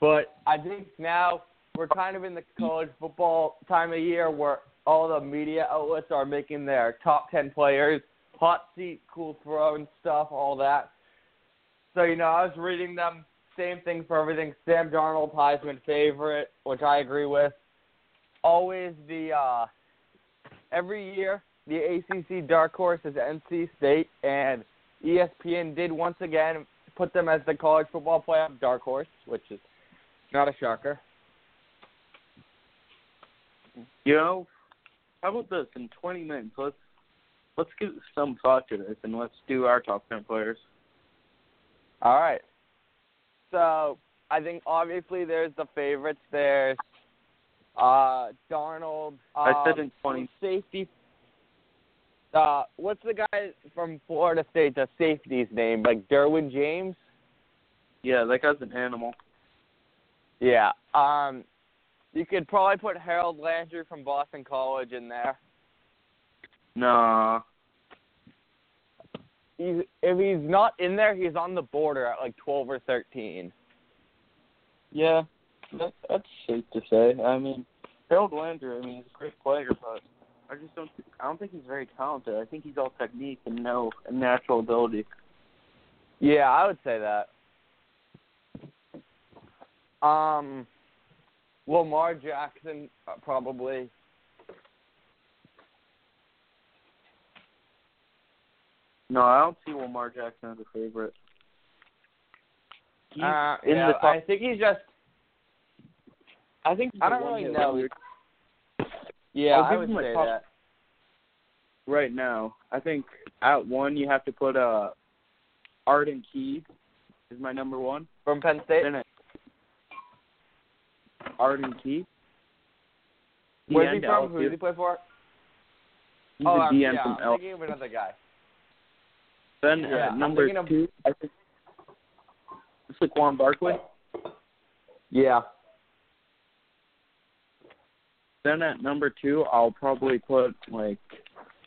But I think now we're kind of in the college football time of year where all the media outlets are making their top ten players, hot seat, cool throw and stuff, all that. So you know, I was reading them. Same thing for everything. Sam Darnold, Heisman favorite, which I agree with. Always the uh every year the ACC dark horse is NC State, and ESPN did once again put them as the college football playoff dark horse, which is not a shocker. You know, how about this? In 20 minutes, let's let's give some thought to this, and let's do our top 10 players. All right. So I think obviously there's the favorites. There's uh, Darnold. Um, I said in 20. Safety. Uh, what's the guy from Florida State? The safety's name, like Derwin James. Yeah, that guy's an animal. Yeah. Um, you could probably put Harold Landry from Boston College in there. Nah. He's, if he's not in there, he's on the border at like 12 or 13. Yeah, that, that's safe to say. I mean, Harold Landry, I mean, he's a great player, but I just don't. I don't think he's very talented. I think he's all technique and no and natural ability. Yeah, I would say that. Um, Lamar Jackson uh, probably. No, I don't see Lamar Jackson as a favorite. He's Uh, yeah. I think he's just. I think I don't really know. Yeah, I'll I would say top- that. right now. I think at one you have to put uh Arden Key is my number one. From Penn State. Then Arden Key. Where's he from? Who did he play for? He's oh, a DN yeah, from I'm thinking of another guy. Then yeah, uh, number thinking of- two, I think it's Saquon Barkley. Yeah. Then at number two, I'll probably put like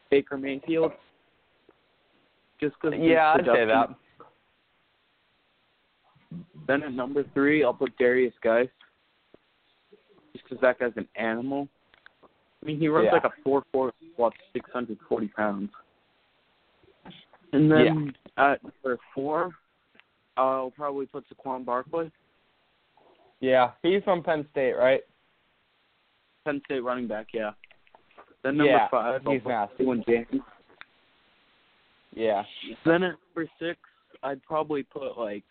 Baker Mayfield. Just because. Yeah, I'd say that. Then at number three, I'll put Derrius Guice. Just because that guy's an animal. I mean, he runs Yeah. like a four four, what, six hundred forty pounds. And then at number four, I'll probably put Saquon Barkley, Yeah, he's from Penn State, right? Penn State running back. Yeah. Then number Yeah, five, he's nasty. James. Yeah. Then at number six, I'd probably put like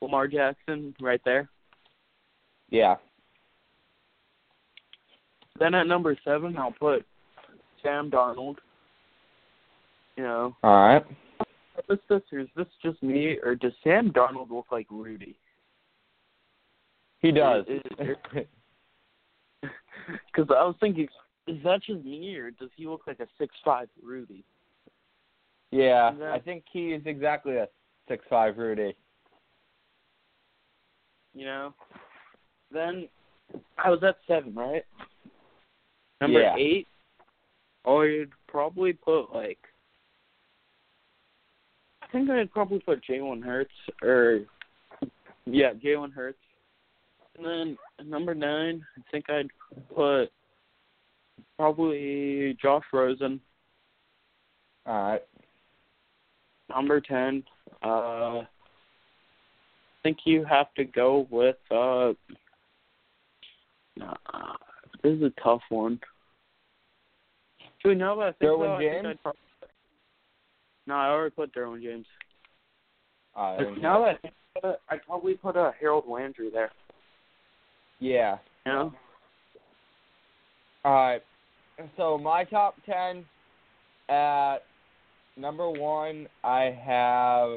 Lamar Jackson right there. Yeah. Then at number seven, I'll put Sam Darnold. You know, All right. is this is this just me, or does Sam Darnold look like Rudy? He does. It- Because I was thinking, is that just me, or does he look like a six five Rudy? yeah, Yeah. I think he is exactly a six five Rudy. You know. Then I was at seven, right? Number Yeah. eight, I'd probably put like. I think I'd probably put Jalen Hurts or, yeah, Jalen Hurts. And then number nine, I think I'd put probably Josh Rosen. All right. Number ten, uh, I think you have to go with. uh nah, This is a tough one. Do we know I? Derwin though? James? No, I already put Derwin James. But now that I think about it, I'd probably put uh, Harold Landry there. Yeah. You know? All right. So my top ten at number one, I have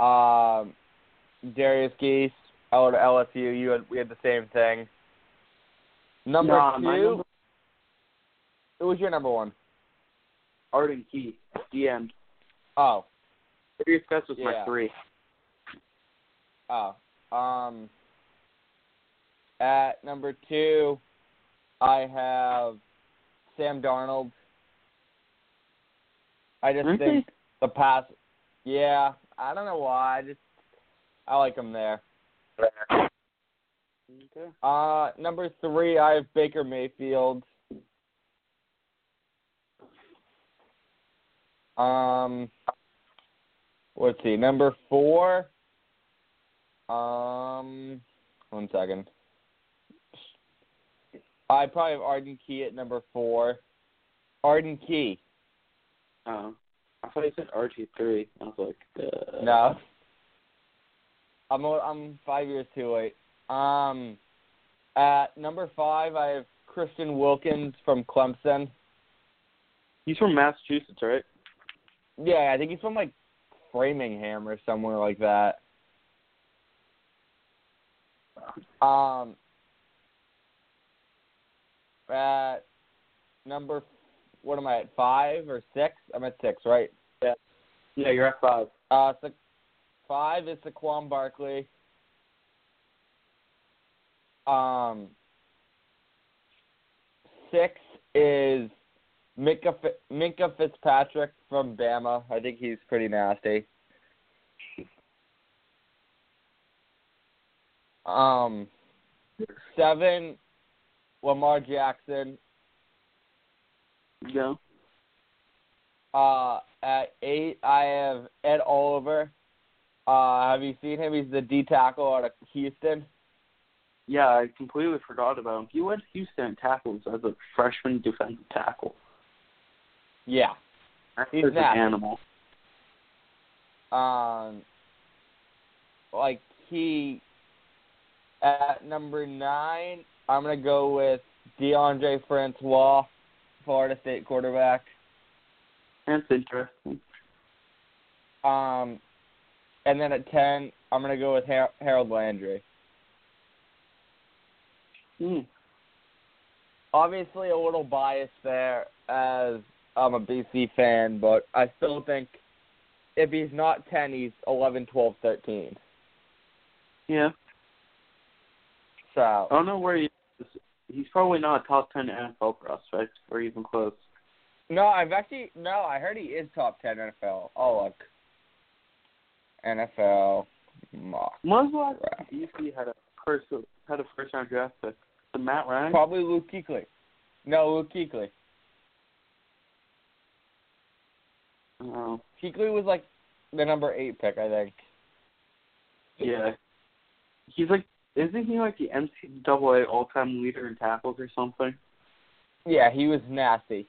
um, Derrius Guice out of LSU. You had we had the same thing. Number Nah, two, number- who was your number one? Arden Key, DM. Oh, Derrius Guice was my three. oh. Um, at number two, I have Sam Darnold. I just Aren't think the pass. Yeah, I don't know why. I just I like him there. Okay. Uh, number three, I have Baker Mayfield. Um, let's see, number four. Um, one second. I probably have Arden Key at number four. Arden Key. Oh. I thought you said RG three. I was like, uh, No. I'm I'm five years too late. Um, at number five, I have Christian Wilkins from Clemson. He's from Massachusetts, right? Yeah, I think he's from like Framingham or somewhere like that. Um, at number, what am I at? Five or six? I'm at six, right? Yeah, Yeah, you're at five. Uh, so five is Saquon Barkley. Um, six is Minkah, Minkah Fitzpatrick from Bama. I think he's pretty nasty. Um, seven, Lamar Jackson. Yeah. Uh, at eight, I have Ed Oliver. Uh, have you seen him? He's the D tackle out of Houston. Yeah, I completely forgot about him. He led Houston in tackles as a freshman defensive tackle. Yeah. He's He's an animal. Um, like he at number nine, I'm gonna go with Deondre Francois, Florida State quarterback. That's interesting. Um, and then at ten, I'm gonna go with Har- Harold Landry. Hmm. Obviously, a little biased there as I'm a BC fan, but I still think if he's not ten, he's eleven, twelve, thirteen. Yeah. So I don't know where he is. He's probably not a top ten NFL prospect or even close. No, I've actually no. I heard he is top ten NFL. Oh look, NFL mock When was last had a first had a first round draft pick? The Matt Ryan. Probably Luke Kuechly. No, Luke Kuechly. Oh, Kuechly was like the number eight pick, I think. yeah. He's like, isn't he like the NCAA all time leader in tackles or something? Yeah, he was nasty.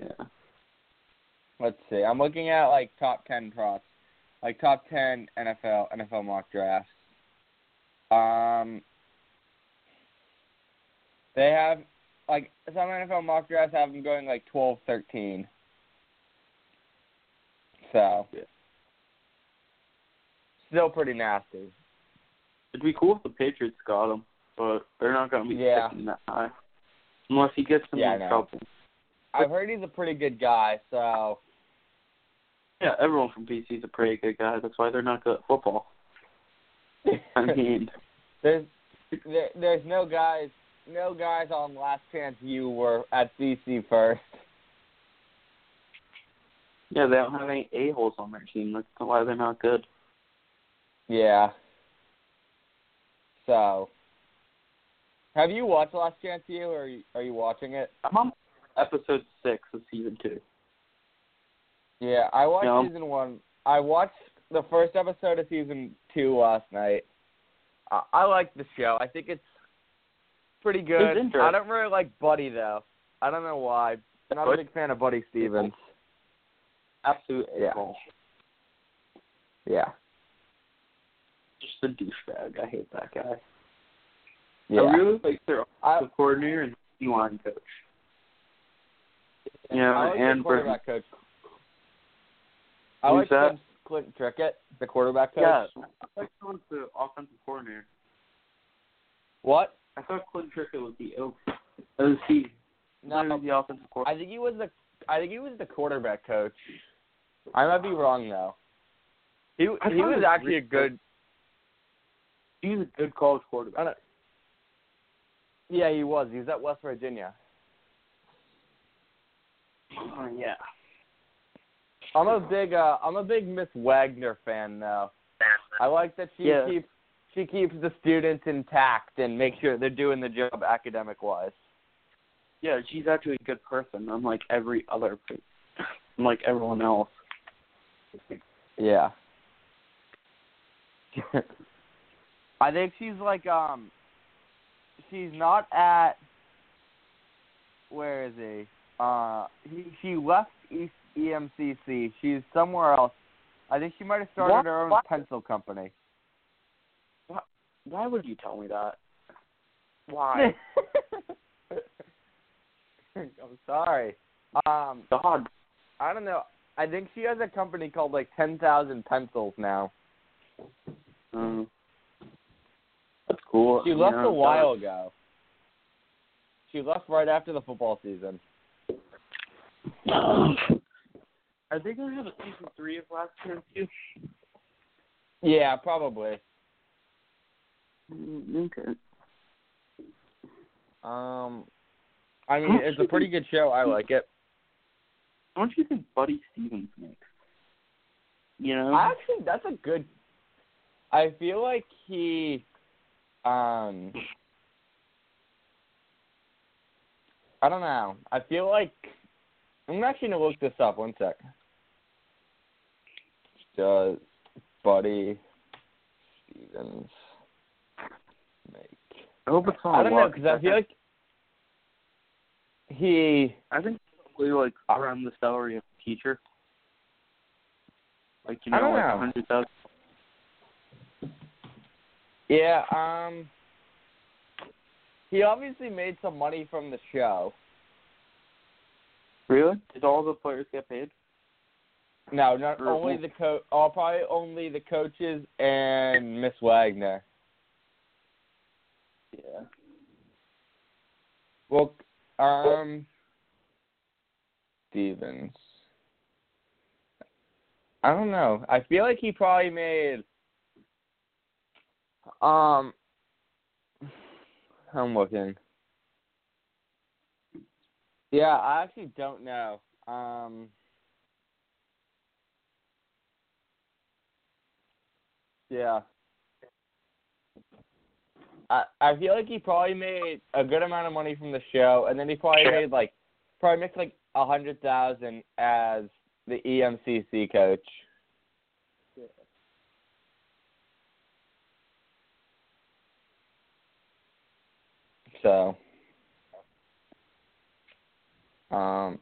Yeah. Let's see. I'm looking at like top ten props, like top ten NFL NFL mock drafts. Um, they have like some NFL mock drafts have them going like 12, 13. So, Yeah. Still pretty nasty. It'd be cool if the Patriots got him, but they're not going to be Yeah. picking that high unless he gets them Yeah, I in know. trouble. I've heard he's a pretty good guy. So, Yeah, everyone from BC is a pretty good guy. That's why they're not good at football. I mean, there's there, there's no guys no guys on Last Chance U were at BC first. yeah, they don't have any a holes on their team. That's why they're not good. Yeah. So, have you watched Last Chance U, or are you, are you watching it? I'm on episode six of season two. Yeah, I watched No. season one. I watched the first episode of season two last night. I, I like the show. I think it's pretty good. interesting. I don't really like Buddy though. I don't know why. I'm not a big fan of Buddy Stevens. Absolute Yeah. Yeah. Just a douchebag. I hate that guy. Yeah. I really like their I, offensive coordinator and D line coach. Yeah, I like and quarterback coach. I Who's like that? Clint, Clint Trickett, the quarterback coach. Yeah, I thought he was the offensive coordinator. What? I thought Clint Trickett was the O- OC. No, he was the offensive coordinator. I think he was the I think he was the quarterback coach. I might be wrong though. He I he was actually a good. He's a good college I quarterback. don't, yeah, he was. He was at West Virginia. Oh yeah. I'm a big uh I'm a big Miss Wagner fan though. I like that she Yeah. keeps she keeps the students intact and makes sure they're doing the job academic wise. Yeah, she's actually a good person, unlike every other, pe- unlike everyone else. Yeah. I think she's like um she's not at where is he? Uh he she left East EMCC. She's somewhere else. I think she might have started What? her own What? pencil company. Why would you tell me that? Why? I'm sorry. Um God. I don't know. I think she has a company called like Ten Thousand Pencils now. That's cool. She left Yeah, a while ago. She left right after the football season. Are they gonna have a season three of Last Chance too? Yeah, probably. Mm, Okay. Um, I mean, it's a pretty good show. I like it. How much do you think Buddy Stephens makes? You know. I actually, that's a good. I feel like he, um, I don't know. I feel like I'm actually gonna look this up. One sec. Does Buddy Stephens make? I hope it's on I don't know because I feel like he. I think probably like around the salary of a teacher. Like you know, I don't like a hundred thousand. Yeah, um he obviously made some money from the show. Really? Did all the players get paid? No, not Or- only the co oh probably only the coaches and Miss Wagner. Yeah. Well um Stephens. I don't know. I feel like he probably made um I'm looking. Yeah, I actually don't know. Um Yeah. I I feel like he probably made a good amount of money from the show and then he probably made like probably makes like a hundred thousand as the EMCC coach. So um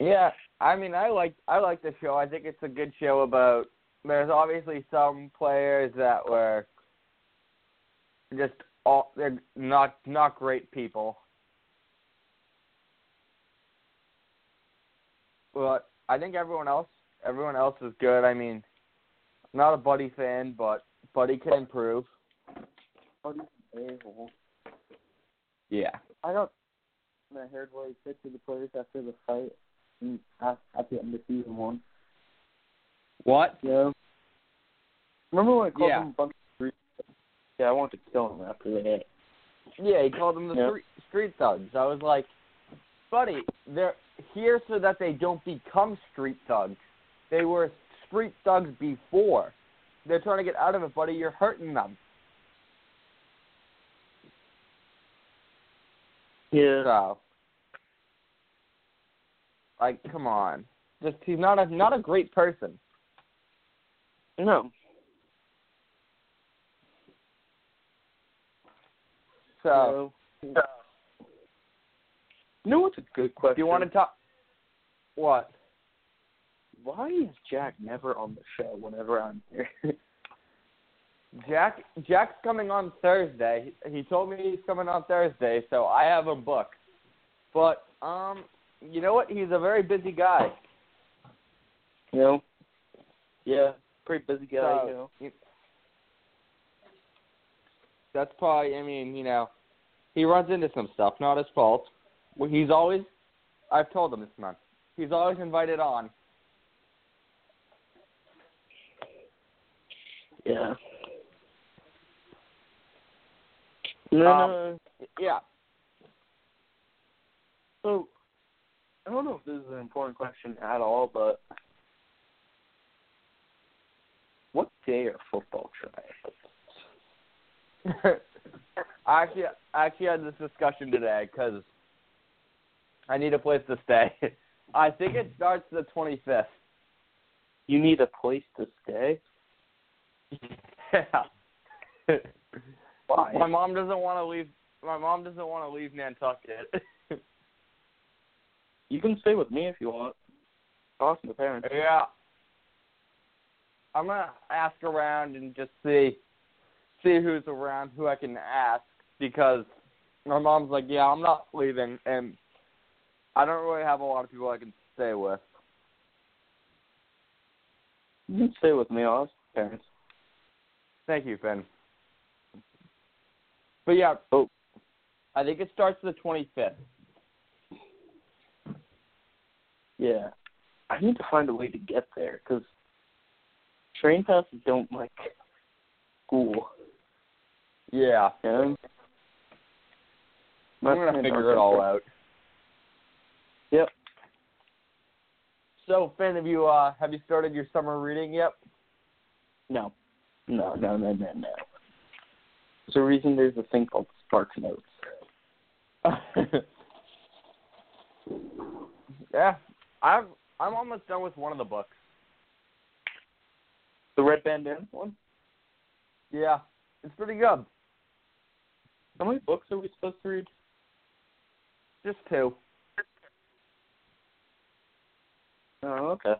yeah, I mean I like I like the show. I think it's a good show about there's obviously some players that were just all they're not not great people. But I think everyone else everyone else is good. I mean, not a Buddy fan, but Buddy can improve. Buddy's. Yeah. I don't. I heard what he said to the players after the fight and at, at the end of season one. What? Yeah. Remember when I called Yeah. him a bunch of street? Yeah, I wanted to kill him after the hit. Yeah, he called them the Yeah. street, street thugs. I was like, buddy, they're here so that they don't become street thugs. They were street thugs before. They're trying to get out of it, buddy. You're hurting them. Yeah. So, like, come on. Just he's not a not a great person. No. So, You know what's a good question? do you want to talk? What? Why is Jack never on the show whenever I'm here? Jack Jack's coming on Thursday. He told me he's coming on Thursday, so I have him booked. But um, you know what? He's a very busy guy. you know? Yeah. Pretty busy guy, So, you know. you- That's probably. I mean, you know, he runs into some stuff. Not his fault. He's always. I've told him this month. He's always invited on. Yeah. No, Um, no. Yeah. So, I don't know if this is an important question at all, but what day are football tryouts? I actually, I actually had this discussion today because I need a place to stay. I think it starts the 25th. You need a place to stay. Yeah. Why? My mom doesn't want to leave. My mom doesn't want to leave Nantucket. You can stay with me if you want. Ask the parents. yeah. I'm gonna ask around and just see, see who's around, who I can ask because my mom's like, yeah, I'm not leaving, and I don't really have a lot of people I can stay with. You can stay with me. I'll ask parents. Thank you, Finn. But yeah, Oh. I think it starts the 25th. Yeah. I need to find a way to get there because train passes don't like school. Yeah, know? I'm gonna figure it all out. Yep. So, Finn, have you uh have you started your summer reading yet? No. No, no, no, no, no. There's a reason there's a thing called Spark Notes. yeah, I've I'm almost done with one of the books. The Red Bandana one? Yeah, it's pretty good. How many books are we supposed to read? Just two. Oh, okay.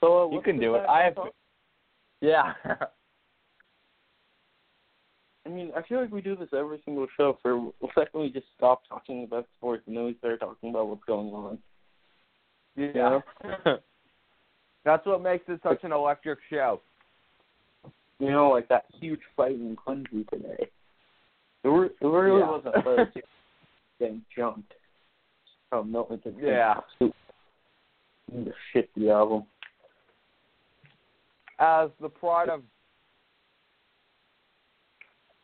So uh, You can do it. I have. talk? Yeah. I mean, I feel like we do this every single show. For a second, we just stop talking about sports, and then we start talking about what's going on. yeah. That's what makes it such an electric show. You know, like that huge fight in Quincy today. It, re- it really Yeah. wasn't close. getting jumped. Oh, Milton Yeah. the shit the album. As the pride of.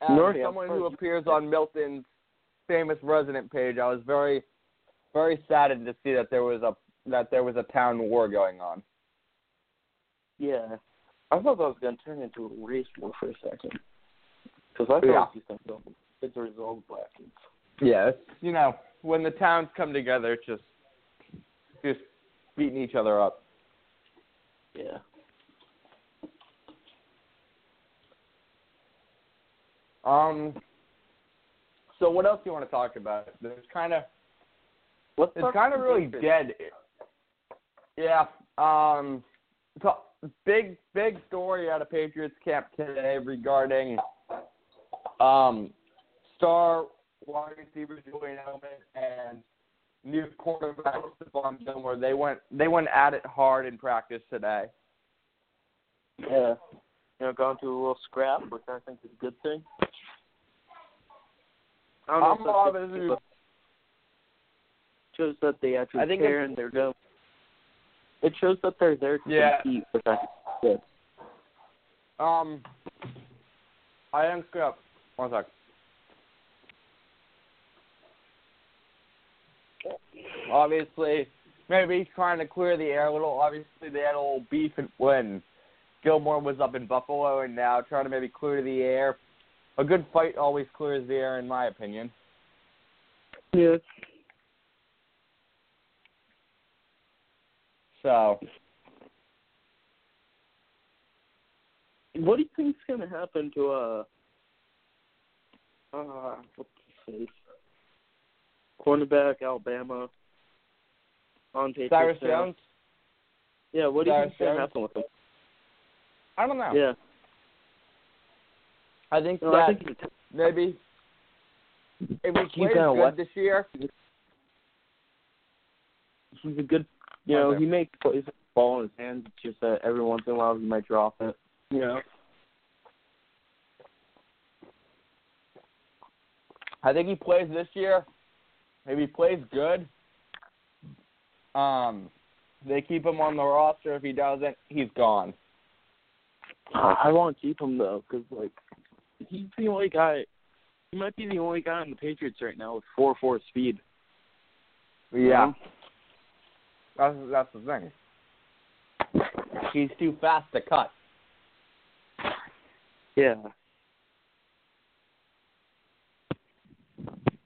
As have someone who appears on Milton's famous resident page, I was very, very saddened to see that there was a that there was a town war going on. Yeah. I thought that was going to turn into a race war for a second. Because I thought Yeah. it was just going to go. It's a result black kids. Yeah, you know, when the towns come together, it's just just beating each other up. Yeah. Um. So what else do you want to talk about? There's kind of What's it's kind of really dead. Yeah. Um. So, big big story out of Patriots camp today regarding um star wide receiver Julian Edelman and new quarterback Stephon Gilmore. They went they went at it hard in practice today. Yeah. You know, gone to a little scrap, which I think is a good thing. I don't know I'm if that's good, shows that they actually I think care and they're going. It shows that they're there to Yeah. compete, which I think is good. Um, I am up. One sec. Obviously, maybe he's trying to clear the air a little. Obviously, they had a little beef and when Gilmore was up in Buffalo, and now trying to maybe clear the air. A good fight always clears the air, in my opinion. Yeah. So, What do you think's gonna happen to uh uh what's his face? Cornerback, Alabama. On Cyrus. Jones, Yeah, what do you think's gonna happen with him? I don't know. Yeah. I think No, that I think he's maybe if he He's plays good what? this year, he's a good you know, he makes plays ball in his hands, it's just that every once in a while he might drop it. You know? I think he plays this year. Maybe he plays good. Um, they keep him on the roster. If he doesn't, he's gone. I want to keep him though, because like he's the only guy he might be the only guy on the Patriots right now with four four speed. Yeah. That's that's the thing. He's too fast to cut. Yeah.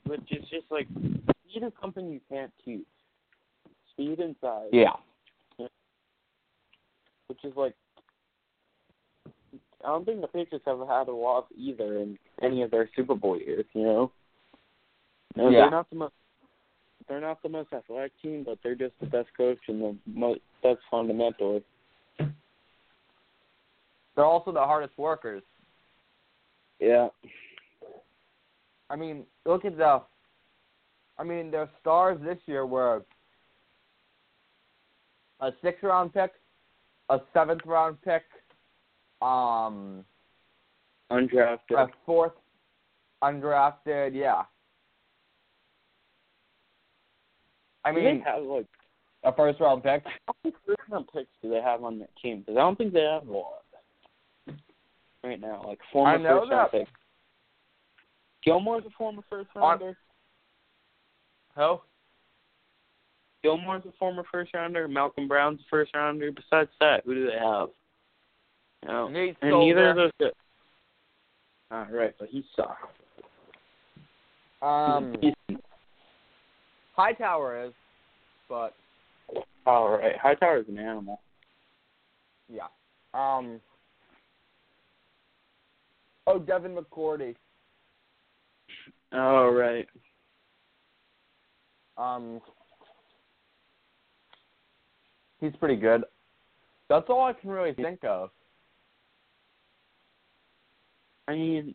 But it's just like speed is something you can't teach. Speed and size. Yeah. Which is like I don't think the Patriots have had a loss either in any of their Super Bowl years, you know? No, Yeah. they're not the most they're not the most athletic team, but they're just the best coach and the most best fundamentally. They're also the hardest workers. Yeah. I mean, look at the. I mean, their stars this year were a sixth round pick, a seventh round pick, um, Undrafted. a fourth undrafted. Yeah. I Do mean, they have like a first round pick. how many first round picks do they have on their team? Because I don't think they have a lot right now. Like former I know first round that- picks. Gilmore's a former first rounder. Who? Gilmore's a former first rounder. Malcom Brown's a first rounder. Besides that, who do they have? Know, Nate and neither of those. All right, but he sucks. Um, Hightower is, but all right, Hightower's an animal. yeah. Um. Oh, Devin McCourty. All right. Um, he's pretty good. That's all I can really think of. I mean,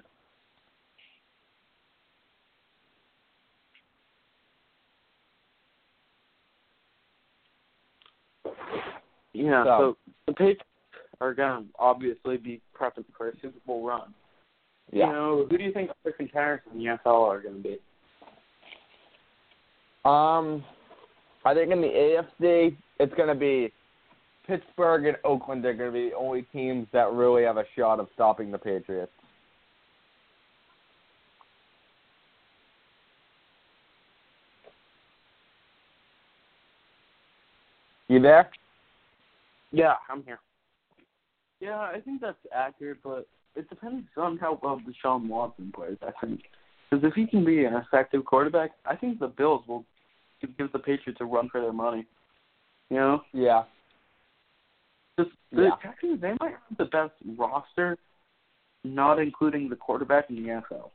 yeah. So- So, the Patriots are gonna obviously be prepping for a Super Bowl run. Yeah. You know, who do you think the contenders in the NFL are going to be? Um, I think in the AFC, it's going to be Pittsburgh and Oakland are going to be the only teams that really have a shot of stopping the Patriots. You there? Yeah, I'm here. Yeah, I think that's accurate, but it depends on how well Deshaun Watson plays. I think because if he can be an effective quarterback, I think the Bills will give the Patriots a run for their money. You know, Yeah. just the Yeah. Texans they might have the best roster, not including the quarterback in the NFL.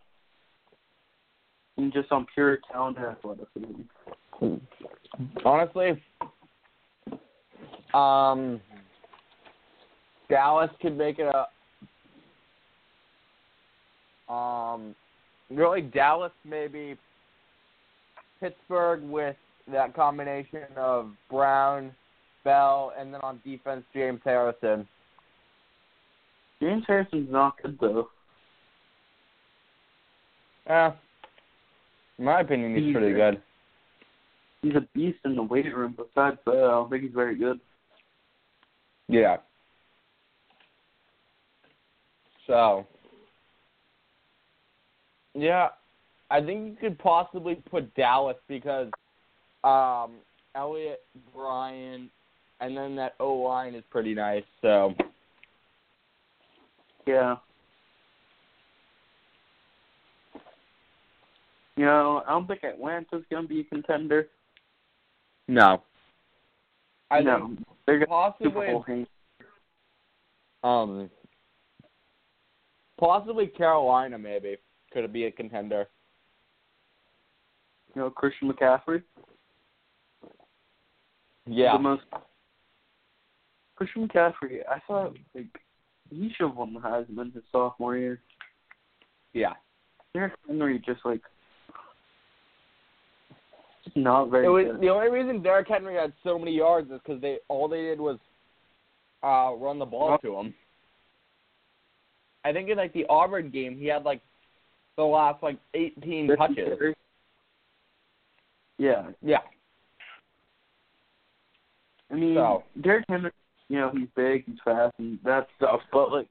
And just on pure talent and athleticism. Hmm. Honestly, um, Dallas could make it a. Um, really, Dallas maybe Pittsburgh with that combination of Brown, Bell, and then on defense James Harrison. James Harrison's not good though. Eh, in my opinion, he's pretty good. He's a beast in the weight room. Besides that, I don't think he's very good. Yeah. So, yeah, I think you could possibly put Dallas because um, Elliott, Bryan, and then that O line is pretty nice. So, Yeah. You know, I don't think Atlanta's gonna be a contender. no. I no, think they're possibly um possibly Carolina maybe could be a contender. You know, Christian McCaffrey. Yeah. The most Christian McCaffrey. I thought like he should have won the Heisman his sophomore year. Yeah. Derrick Henry just like not very It was good. the only reason Derrick Henry had so many yards is because they all they did was uh run the ball to him. I think in like the Auburn game, he had like the last like 18 touches. Yeah, Yeah. I mean, So- Derrick Henry, you know, he's big, he's fast, and that stuff. But like,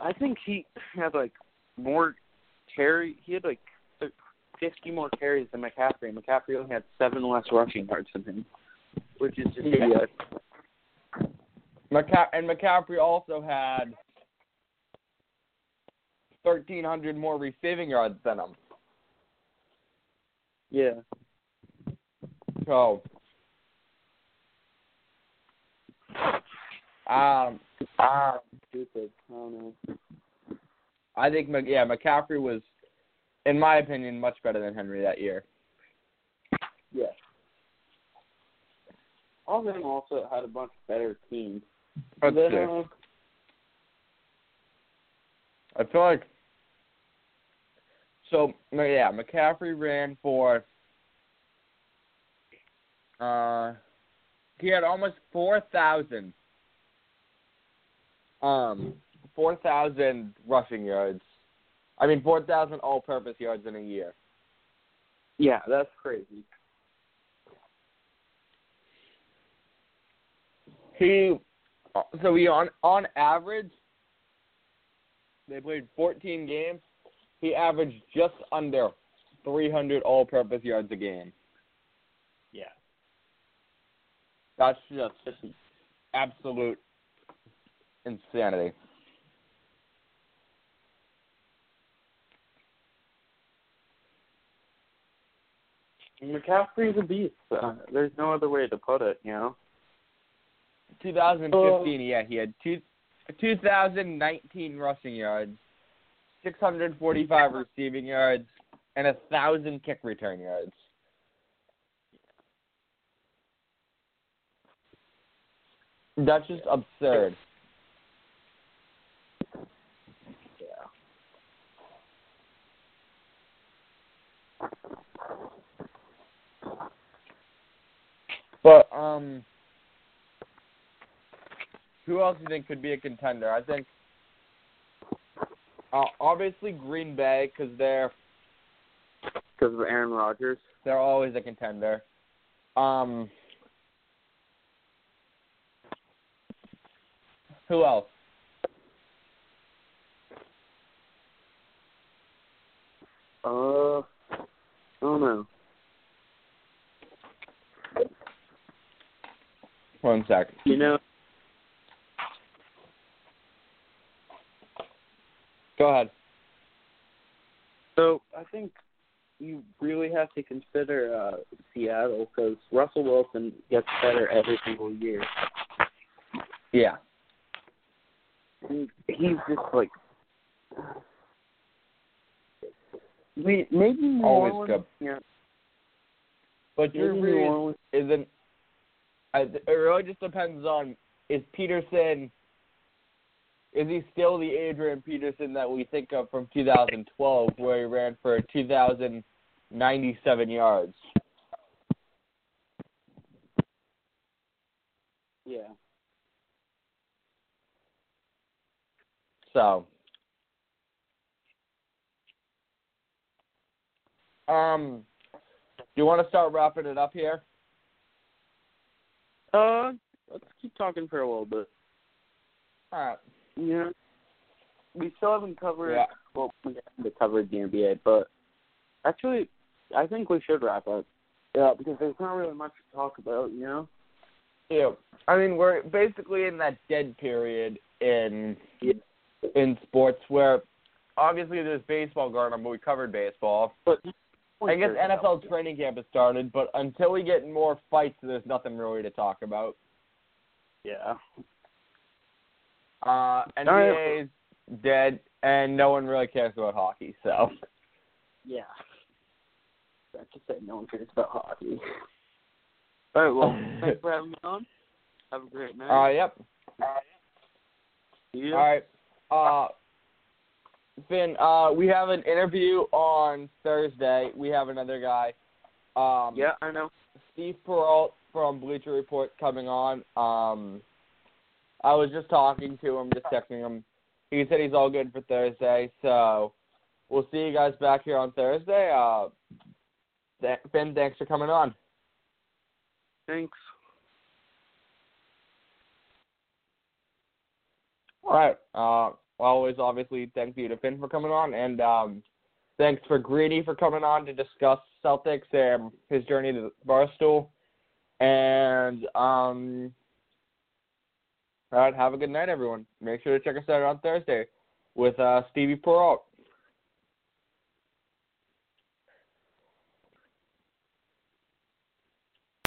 I think he had like more carry. He had like 50 more carries than McCaffrey. McCaffrey only had seven less rushing yards than him, which is just Yeah. McCa- and McCaffrey also had 1,300 more receiving yards than him. Yeah. So, um, Ah, stupid. I don't know. I think yeah, McCaffrey was, in my opinion, much better than Henry that year. Yeah. All of them also had a bunch of better teams. Then, see. uh, I feel like so yeah, McCaffrey ran for uh he had almost four thousand um four thousand rushing yards. I mean four thousand all purpose yards in a year. yeah, that's crazy. He uh, so he on on average they played fourteen games. He averaged just under three hundred all purpose yards a game. Yeah. That's just absolute insanity. McCaffrey's a beast. Uh, there's no other way to put it, you know. 2015, yeah, he had two, 2,019 rushing yards, 645 receiving yards, and a thousand kick return yards. That's just absurd. Yeah. But um, who else do you think could be a contender? I think uh, obviously Green Bay because they're Because of Aaron Rodgers. they're always a contender. Um, who else? Uh, I don't know. One sec. You know, Go ahead. so I think you really have to consider uh Seattle because Russell Wilson gets better every single year. Yeah. He- He's just like. We maybe New Always Orleans, good. Yeah, But maybe Drew New Orleans. isn't. I, it really just depends on is Peterson. Is he still the Adrian Peterson that we think of from 2012, where he ran for 2,097 yards? Yeah. So, um, do you want to start wrapping it up here? Uh, let's keep talking for a little bit. All right. Yeah. We still haven't covered. Yeah. Well, we haven't covered the NBA, but actually, I think we should wrap up. Yeah, because there's not really much to talk about, you know. Yeah. I mean, we're basically in that dead period in Yeah. in sports where obviously there's baseball going on, but we covered baseball. But I guess NFL training camp has started, but until we get more fights, there's nothing really to talk about. Yeah. Uh, NBA is dead, and no one really cares about hockey. So, Yeah. I just said no one cares about hockey. All right. Well, thanks for having me on. Have a great night. uh, yep. See ya. All right. Uh, Finn, uh, we have an interview on Thursday. We have another guy. Um, Yeah, I know. Steve Peralt from Bleacher Report coming on. Um, I was just talking to him, just texting him. He said he's all good for Thursday, so we'll see you guys back here on Thursday. Uh, th- Finn, thanks for coming on. Thanks. All right. Uh, always, obviously, thank you to Finn for coming on, and um, Thanks for Greedy for coming on to discuss Celtics and his journey to Barstool. And um, all right, have a good night, everyone. Make sure to check us out on Thursday with uh, Stevie Peralt.